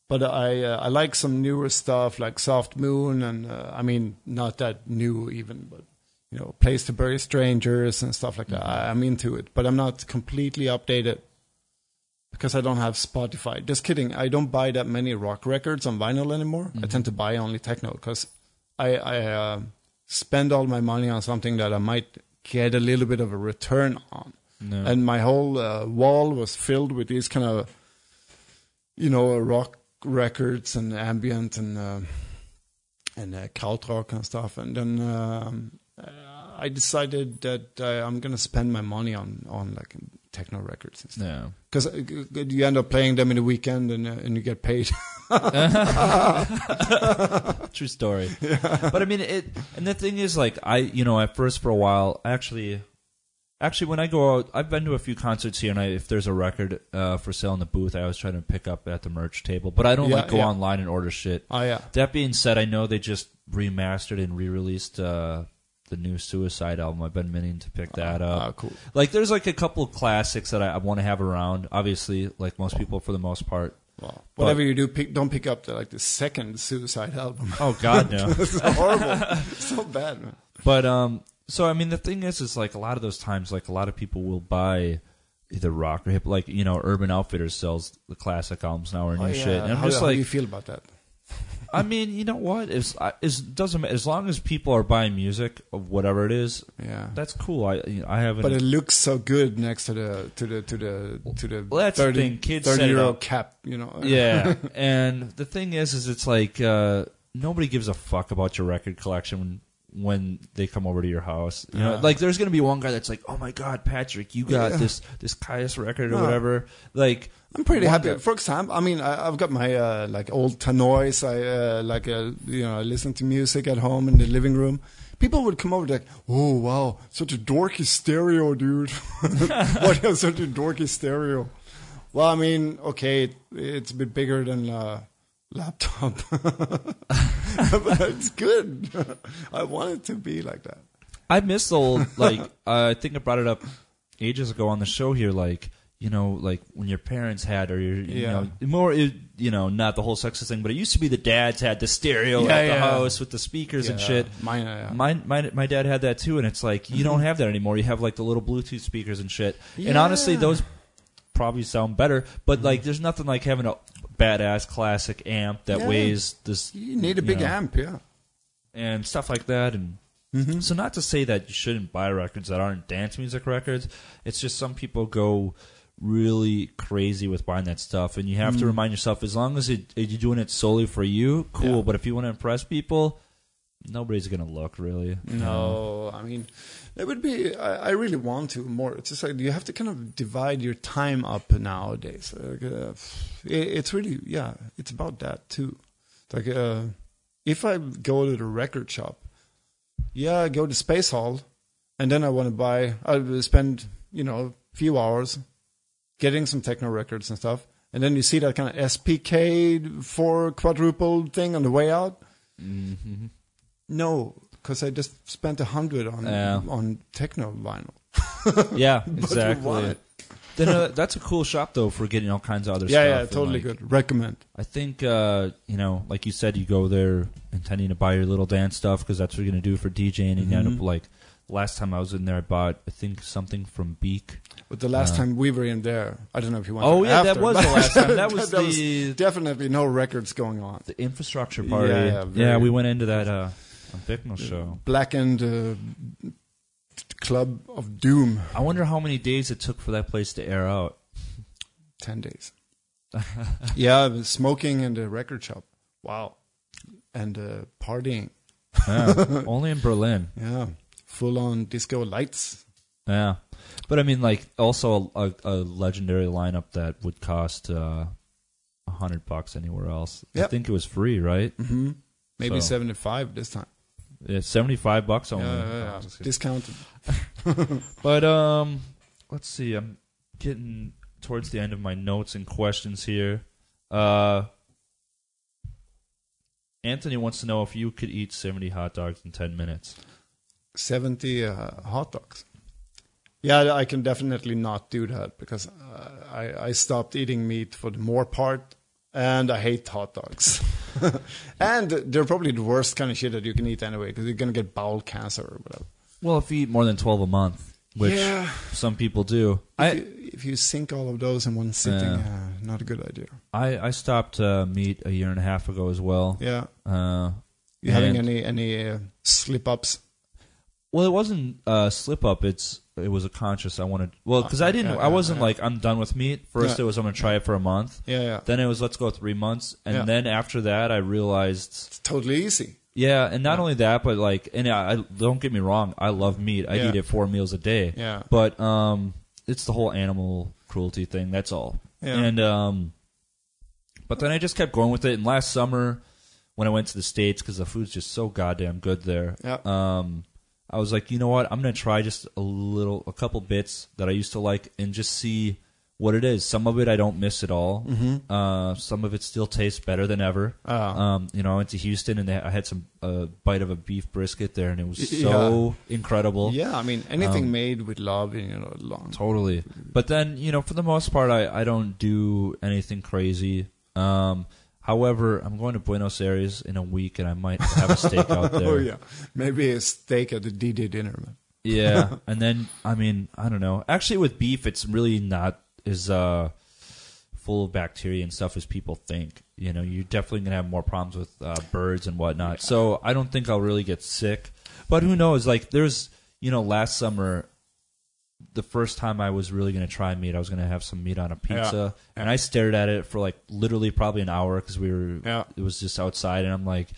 but I uh, I like some newer stuff like Soft Moon, and uh, I mean, not that new even, but you know, Place to Bury Strangers and stuff like that. I, I'm into it, but I'm not completely updated because I don't have Spotify. Just kidding. I don't buy that many rock records on vinyl anymore. I tend to buy only techno because I, I uh, spend all my money on something that I might get a little bit of a return on. No. And my whole uh, wall was filled with these kind of, you know, rock records and ambient and uh, and uh, krautrock and stuff. And then um, uh, I decided that uh, I'm gonna spend my money on on like techno records and stuff. yeah. Because you end up playing them in the weekend and uh, and you get paid. True story. But I mean, it. And the thing is, like, I, you know, at first for a while, actually, actually, when I go out, I've been to a few concerts here, and I, if there's a record uh, for sale in the booth, I always try to pick up at the merch table. But I don't Yeah, like go yeah. online and order shit. oh yeah. That being said, I know they just remastered and re-released uh, the new Suicide album. I've been meaning to pick that up. Ah, cool. Like, there's like a couple of classics that I, I want to have around. Obviously, like most people for the most part. Well, whatever you do, pick, don't pick up the like the second Suicide album. Oh God, no. it's horrible. so bad, man. But um, so I mean, the thing is, is like a lot of those times, like a lot of people will buy either rock or hip, like you know, Urban Outfitters sells the classic albums now or new Oh, shit, and I'm how, just how do you feel about that? I mean, you know what? It's is doesn't matter as long as people are buying music of whatever it is. Yeah. That's cool. I you know, I haven't. But it looks so good next to the to the to the to the Well, that's the 30, thing, kids 30 set it Eurorack, you know. yeah, and the thing is, is it's like uh, nobody gives a fuck about your record collection when, they come over to your house. You know, Yeah. like there's gonna be one guy that's like, "Oh my god, Patrick, you got Yeah. this this Kyuss record or No. whatever." Like, I'm pretty happy. guy- For example, I mean, I, I've got my uh, like old Tannoys. I uh, like uh, you know, I listen to music at home in the living room. People would come over like, "Oh wow, such a dorky stereo, dude! You have such a dorky stereo?" Well, I mean, okay, it, it's a bit bigger than a laptop, it's good. I want it to be like that. I miss the old like I think I brought it up ages ago on the show here. Like you know, like when your parents had or your you Yeah. know more you know not the whole sexist thing, but it used to be the dads had the stereo Yeah, at the yeah. house with the speakers and shit. Mine, uh, My, my my dad had that too, and it's like you don't have that anymore. You have like the little Bluetooth speakers and shit. And honestly, those probably sound better. But like, there's nothing like having a badass classic amp that Yeah. weighs this you need a big know, amp, yeah. and stuff like that. And Mm-hmm. so, not to say that you shouldn't buy records that aren't dance music records. It's just some people go really crazy with buying that stuff, and you have to remind yourself as long as it, you're doing it solely for you, cool. But if you want to impress people, nobody's gonna look really. No, I mean, it would be. I, I really want to more. It's just like you have to kind of divide your time up nowadays. Like, uh, it, it's really, yeah, it's about that too. Like, uh, if I go to the record shop, yeah, I go to Space Hall, and then I want to buy. I spend, you know, a few hours getting some techno records and stuff, and then you see that kind of SPK four quadruple thing on the way out. Mm-hmm. No, because I just spent a hundred on Yeah. on techno vinyl. Yeah, exactly. want then uh, that's a cool shop though for getting all kinds of other Yeah, stuff. yeah, and, totally like, good. Recommend. I think uh, you know, like you said, you go there intending to buy your little dance stuff because that's what you're gonna do for DJing, and you end up Mhm. like. Last time I was in there, I bought I think something from Beak. But the last Uh, time we were in there, I don't know if you went. Oh, yeah, that was the last time. That was there the- definitely no records going on. The infrastructure party. Yeah, Yeah, yeah, we went into that uh, on Bicknell show. Blackened uh, Club of Doom. I wonder how many days it took for that place to air out. Ten days. yeah, smoking in the record shop. Wow. And uh, partying. Yeah, only in Berlin. Yeah, full on disco lights. Yeah, but I mean, like, also a, a, a legendary lineup that would cost uh, a hundred bucks anywhere else. I think it was free, right? hmm Maybe So- seventy-five this time. Yeah, seventy-five bucks only. Yeah, yeah, yeah. Oh, discounted. But um, let's see. I'm getting towards the end of my notes and questions here. Uh, Anthony wants to know if you could eat seventy hot dogs in ten minutes. 70 uh, hot dogs. Yeah, I can definitely not do that because uh, I, I stopped eating meat for the more part and I hate hot dogs. and they're probably the worst kind of shit that you can eat anyway because you're going to get bowel cancer or whatever. Well, if you eat more than twelve a month, which yeah, some people do. if, I, you, if you sink all of those in one sitting, Yeah. uh, not a good idea. I I stopped uh, meat a year and a half ago as well. Yeah, Uh, you having any any uh, slip ups? Well, it wasn't a slip up. It's it was a conscious. I wanted well because I didn't. Yeah, I wasn't yeah. like I'm done with meat. First, it was I'm gonna try it for a month. Yeah, yeah, Then it was let's go three months, and then after that, I realized it's totally easy. yeah, and not only that, but like, and I, I don't get me wrong, I love meat. I eat it four meals a day. Yeah, But um, it's the whole animal cruelty thing. That's all. yeah, And um, but then I just kept going with it. And last summer, when I went to the states, because the food's just so goddamn good there, yeah. um, I was like, you know what? I'm gonna try just a little, a couple bits that I used to like, and just see what it is. Some of it I don't miss at all. Mm-hmm. Uh, some of it still tastes better than ever. Uh, Um, you know, I went to Houston and they, I had some uh, bite of a beef brisket there, and it was so incredible. yeah, I mean anything um, made with love, you know, long. Totally. But then, you know, for the most part, I, I don't do anything crazy. Um, however, I'm going to Buenos Aires in a week, and I might have a steak out there. oh yeah, maybe a steak at the DD dinner. Man. Yeah, and then I mean I don't know. Actually, with beef, it's really not as uh, full of bacteria and stuff as people think. You know, you're definitely gonna have more problems with uh, birds and whatnot. So I don't think I'll really get sick. But who knows? Like there's you know last summer. The first time I was really going to try meat, I was going to have some meat on a pizza, and I stared at it for like literally probably an hour because we were Yeah, it was just outside, and I'm like,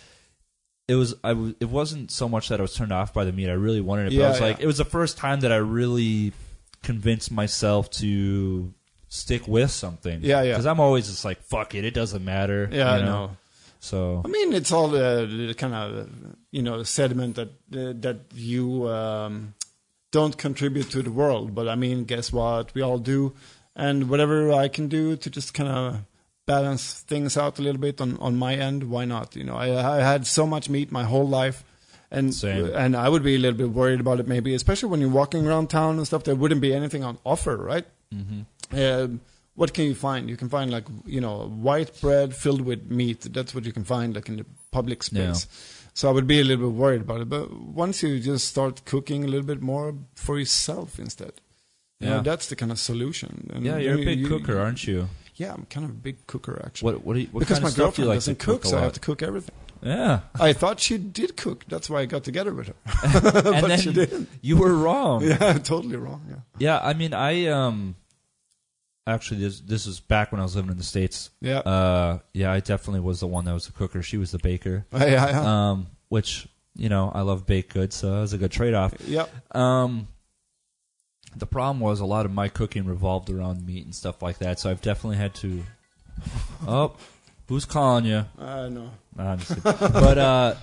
it was I w- it wasn't so much that I was turned off by the meat. I really wanted it, but I Yeah, was like, it was the first time that I really convinced myself to stick with something. Yeah, yeah. Because I'm always just like, fuck it, it doesn't matter. yeah, you I know? know. So I mean, it's all the kind of you know sediment that uh, that you um, don't contribute to the world. But I mean, guess what? We all do, and whatever I can do to just kind of balance things out a little bit on on my end, why not? You know, I, I had so much meat my whole life. And Same. and I would be a little bit worried about it, maybe, especially when you're walking around town and stuff. There wouldn't be anything on offer, right? hmm Um what can you find? You can find like you know white bread filled with meat. That's what you can find like in the public space. So I would be a little bit worried about it. But once you just start cooking a little bit more for yourself instead, you know, Yeah. that's the kind of solution. And yeah, you're a big you- cooker, aren't you? Yeah, I'm kind of a big cooker actually. What what, you, what because kind my of stuff do you girlfriend like doesn't cook, cook, so I have to cook everything. Yeah, I thought she did cook. That's why I got together with her. but then she didn't. you were wrong. Yeah, totally wrong. Yeah, Yeah, I mean, I um, actually this this was back when I was living in the states. yeah, Uh, yeah, I definitely was the one that was the cooker. She was the baker. yeah, yeah. Um, which you know I love baked goods, so it was a good trade off. yeah. Um, the problem was a lot of my cooking revolved around meat and stuff like that, so I've definitely had to. oh, who's calling you? I know. Nah, I'm just kidding. but uh,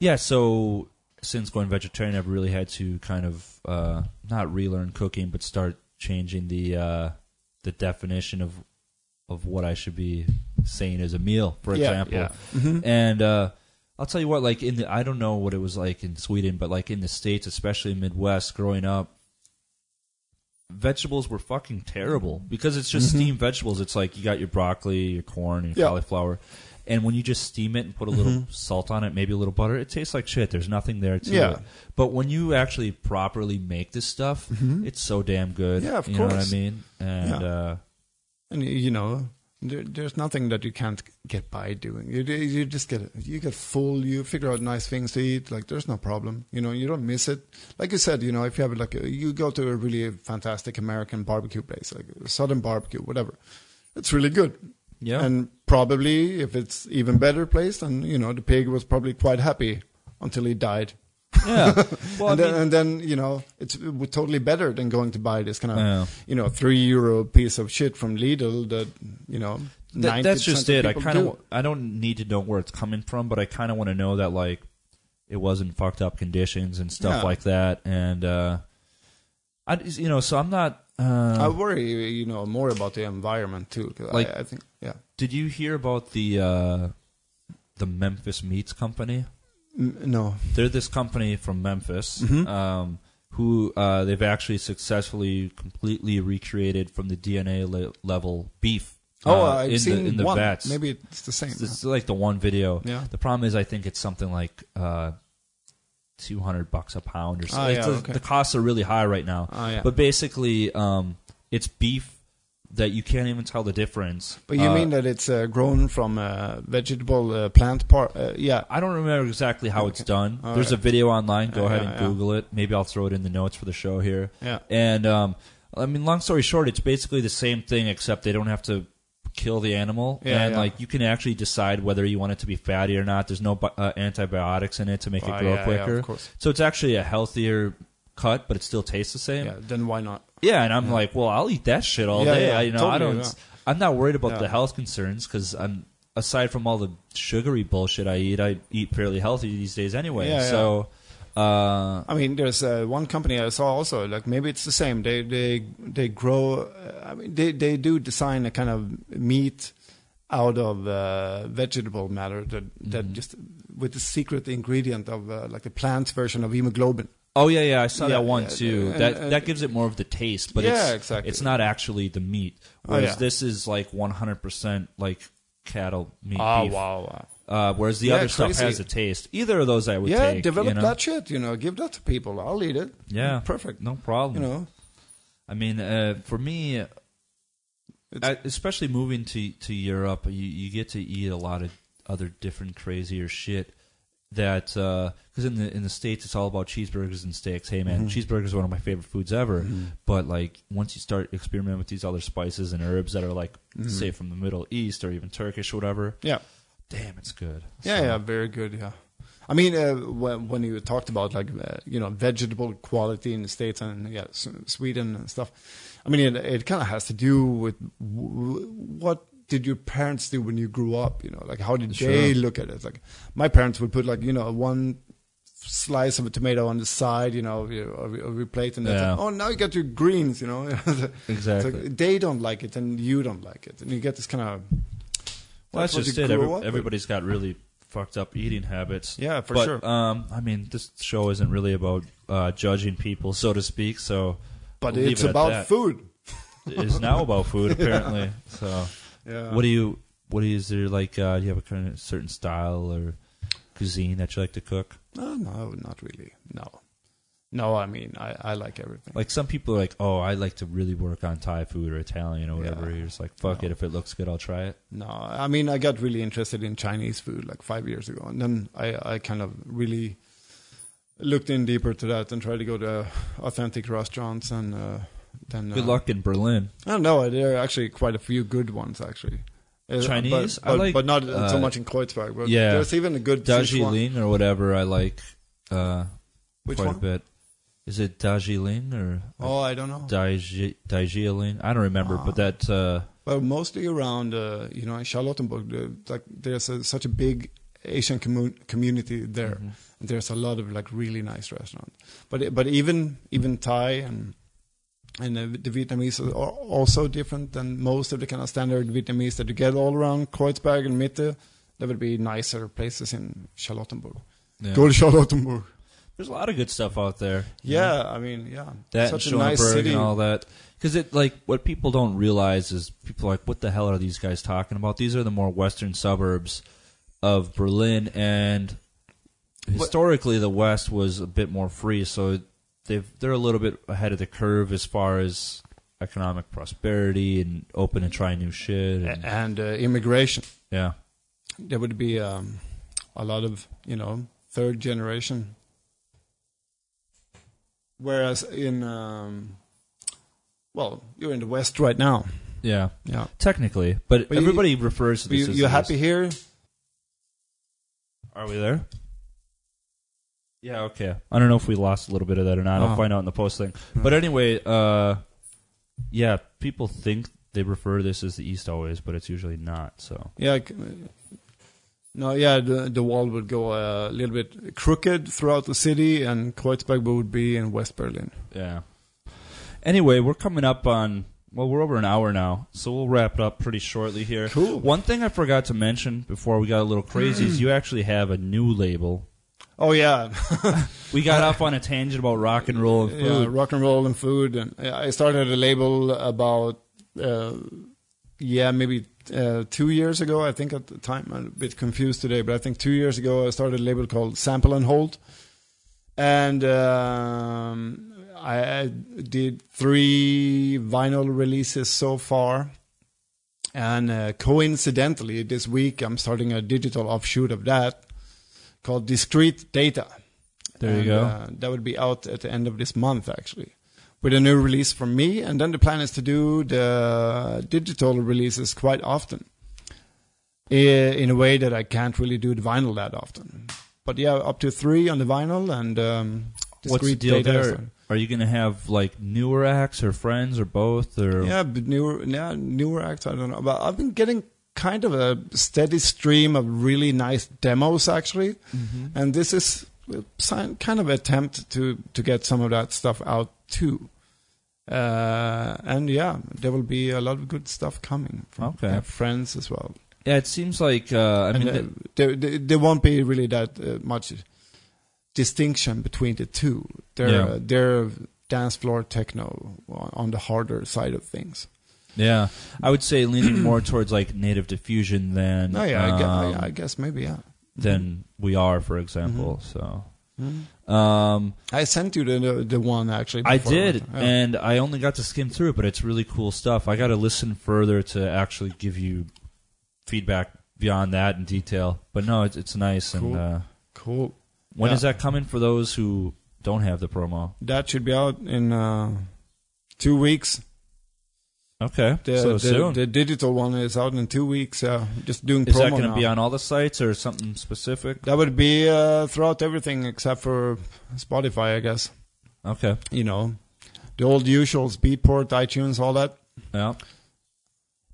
yeah. So since going vegetarian, I've really had to kind of uh, not relearn cooking, but start changing the uh, the definition of of what I should be saying as a meal, for Yeah, example. yeah. Mhm. And uh, I'll tell you what, like in the I don't know what it was like in Sweden, but like in the states, especially Midwest, growing up, vegetables were fucking terrible because it's just Mhm. steamed vegetables. It's like you got your broccoli, your corn, your Yeah. cauliflower, and when you just steam it and put a little Mhm. salt on it, maybe a little butter, it tastes like shit. There's nothing there to Yeah. it. But when you actually properly make this stuff, Mhm. it's so damn good. Yeah, of you know what I mean? And Yeah. uh, And you know, there, there's nothing that you can't get by doing. You you just get you get full. You figure out nice things to eat. Like there's no problem. You know, you don't miss it. Like you said, you know, if you have like a, you go to a really fantastic American barbecue place, like Southern barbecue, whatever, it's really good. yeah, And probably if it's even better place, then you know the pig was probably quite happy until he died. yeah. Well, I and, then, mean, and then you know it's totally better than going to buy this kind of yeah. you know, three euro piece of shit from Lidl that, you know, That, that's just it. I kind do. of I don't need to know where it's coming from, but I kind of want to know that like it wasn't fucked up conditions and stuff Yeah. like that. And uh, I you know, so I'm not. I Uh, worry, you know, more about the environment too. Like- I, I think, yeah. did you hear about the uh, the Memphis Meats Company? N- no. They're this company from Memphis. Mhm. Um, who uh, they've actually successfully completely recreated from the DNA le- level beef. Oh, uh, I've in seen the, in the one. vats. Maybe it's the same. It's, it's like the one video. yeah. The problem is, I think it's something like uh, two hundred bucks a pound or something. yeah, the, okay. the costs are really high right now. Oh, yeah. But basically, um, it's beef that you can't even tell the difference. But you Uh, mean that it's uh, grown from uh, vegetable uh, plant part? Uh, yeah. I don't remember exactly how it's done. All There's right. a video online. Go Yeah, ahead yeah, and yeah. Google it. Maybe I'll throw it in the notes for the show here. Yeah. And um, I mean, long story short, it's basically the same thing, except they don't have to kill the animal, Yeah, and yeah. like you can actually decide whether you want it to be fatty or not. There's no uh, antibiotics in it to make it grow yeah, quicker. so it's actually a healthier cut, but it still tastes the same. Yeah. Then why not? Yeah, and I'm like, well, I'll eat that shit all day. I, you know, I don't. I'm not worried about the health concerns because I'm aside from all the sugary bullshit I eat, I eat fairly healthy these days anyway. So, uh, I mean, there's uh, one company I saw also. Like maybe it's the same. They they they grow. Uh, I mean, they they do design a kind of meat out of uh, vegetable matter that that Mm-hmm. just with the secret ingredient of uh, like the plant version of hemoglobin. oh yeah, yeah, I saw Yeah, that one yeah, too. and- that and- that gives it more of the taste, but Yeah, it's, exactly. It's not actually the meat. Oh, Whereas yeah. this is like 100% like cattle meat Oh beef. wow! wow. Uh, whereas the Yeah, other stuff has a taste. Either of those I would Yeah, take. develop you know? that shit. You know, give that to people. I'll eat it. Yeah, perfect. No problem. You know, I mean, uh, for me, I, especially moving to to Europe, you you get to eat a lot of other different crazier shit. That because in the in the states it's all about cheeseburgers and steaks. Hey man, cheeseburgers is one of my favorite foods ever. But like once you start experimenting with these other spices and herbs that are like say from the Middle East or even Turkish or whatever, yeah. Damn, it's good. Yeah, So- yeah, very good. Yeah, I mean, uh, when when you talked about like uh, you know vegetable quality in the states and yeah, Sweden and stuff, I mean, it, it kind of has to do with w- what did your parents do when you grew up? You know, like how did they look at it? Like my parents would put like you know one slice of a tomato on the side, you know, of your, of your- of your plate, and Yeah. like, oh, now you got your greens, you know. Exactly. like they don't like it, and you don't like it, and you get this kind of. Well, that's just it. Every, everybody's got really fucked up eating habits. Yeah, for but, sure. Um, I mean, this show isn't really about uh, judging people, so to speak. So, But we'll it's it about that. food. It is now about food, apparently. So, Yeah. what do you? What is there like? Uh, do you have a kind of certain style or cuisine that you like to cook? No, no, not really. No, no. I mean, I, I like everything. Like some people are like, oh, I like to really work on Thai food or Italian or whatever. Yeah. You're just like, fuck No. it, if it looks good, I'll try it. No, I mean, I got really interested in Chinese food like five years ago, and then I, I kind of really looked in deeper to that and tried to go to authentic restaurants and uh, then. Good uh, luck in Berlin. I don't know. There are actually quite a few good ones actually. Uh, Chinese? but, I but, like, but not uh, so much in Kreuzberg. But yeah. there's even a good one. Or whatever, I like uh, Which quite one? a bit. Is it Dajiling or Oh, I don't know. Daiji- Dajiling? I don't remember, Ah. but that. Uh, Well, mostly around, uh, you know, in Charlottenburg, the, like there's a, such a big Asian commu- community there. Mm-hmm. And there's a lot of like really nice restaurants. But but even even Thai and and uh, the Vietnamese are also different than most of the kind of standard Vietnamese that you get all around Kreuzberg and Mitte. There would be nicer places in Charlottenburg. yeah. Go to Charlottenburg. There's a lot of good stuff out there. Yeah, I mean, yeah, that such a nice city. and all that. Because it like what people don't realize is people are like, what the hell are these guys talking about? These are the more western suburbs of Berlin, and historically the West was a bit more free, so they've they're a little bit ahead of the curve as far as economic prosperity and open and trying new shit. And, and uh, immigration. yeah, there would be um, a lot of you know third generation whereas in um, well you're in the west right now yeah, yeah technically, but, But you- everybody refers to this. you, as you're the happy East. here Are we there? Yeah, okay. I don't know if we lost a little bit of that or not. I'll Oh. find out in the post thing. Hmm. But anyway, uh, yeah, people think they refer to this as the East always, but it's usually not. So yeah c- no yeah the, the wall would go a little bit crooked throughout the city and Kreuzberg would be in West Berlin yeah. Anyway, we're coming up on. Well, we're over an hour now, so we'll wrap it up pretty shortly here. Cool. One thing I forgot to mention before we got a little crazy is you actually have a new label. oh yeah We got off on a tangent about rock and roll and yeah, food. rock and roll and food. And I started a label about, uh, yeah, maybe uh, two years ago. I think at the time I'm a bit confused today, but I think two years ago I started a label called Sample and Hold, and um, I, I did three vinyl releases so far. And uh, coincidentally, this week I'm starting a digital offshoot of that called Discrete Data. There you go. Uh, that would be out at the end of this month, actually, with a new release from me. And then the plan is to do the digital releases quite often, in a way that I can't really do the vinyl that often. But yeah, up to three on the vinyl and um, What's the deal there? Are you going to have like newer acts or friends or both? Or Yeah, newer, yeah, newer acts. I don't know, but I've been getting kind of a steady stream of really nice demos actually, Mhm. and this is kind of attempt to to get some of that stuff out too. Uh, and yeah, there will be a lot of good stuff coming from Okay. friends as well. Yeah, it seems like uh, I and mean, uh, there, there, there won't be really that uh, much distinction between the two. They're Yeah. uh, they're dance floor techno on the harder side of things. yeah, I would say leaning more towards like native diffusion than Oh yeah, I, um, I, I guess maybe yeah. than we are, for example. Mm-hmm. So. Mhm. Um, I sent you the the, one actually. I did, Yeah. and I only got to skim through it, but it's really cool stuff. I got to listen further to actually give you feedback beyond that in detail. But no, it's it's nice. Cool. And uh, cool. when Yeah. is that coming for those who don't have the promo? That should be out in uh, two weeks. Okay, The, so the, soon. the digital one is out in two weeks. Uh, just doing is promo that going to be on all the sites or something specific? That would be uh, throughout everything except for Spotify, I guess. Okay, You know, the old usuals: Beatport, iTunes, all that. yeah,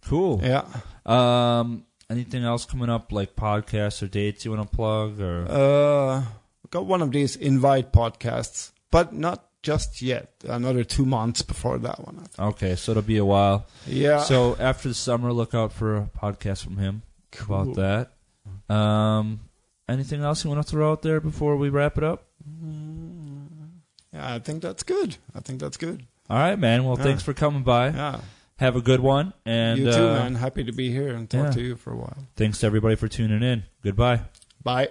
cool. Yeah. Um, anything else coming up like podcasts or dates you want to plug or? Uh, got one of these invite podcasts, but not just yet. Another two months before that one. Okay, so it'll be a while. Yeah. So after the summer, look out for a podcast from him Cool. about that. Um, anything else you want to throw out there before we wrap it up? Yeah, I think that's good. I think that's good. All right, man. Well, Yeah. thanks for coming by. Yeah. Have a good one, and you too, uh, man. Happy to be here and talk yeah. to you for a while. thanks to everybody for tuning in. Goodbye. Bye.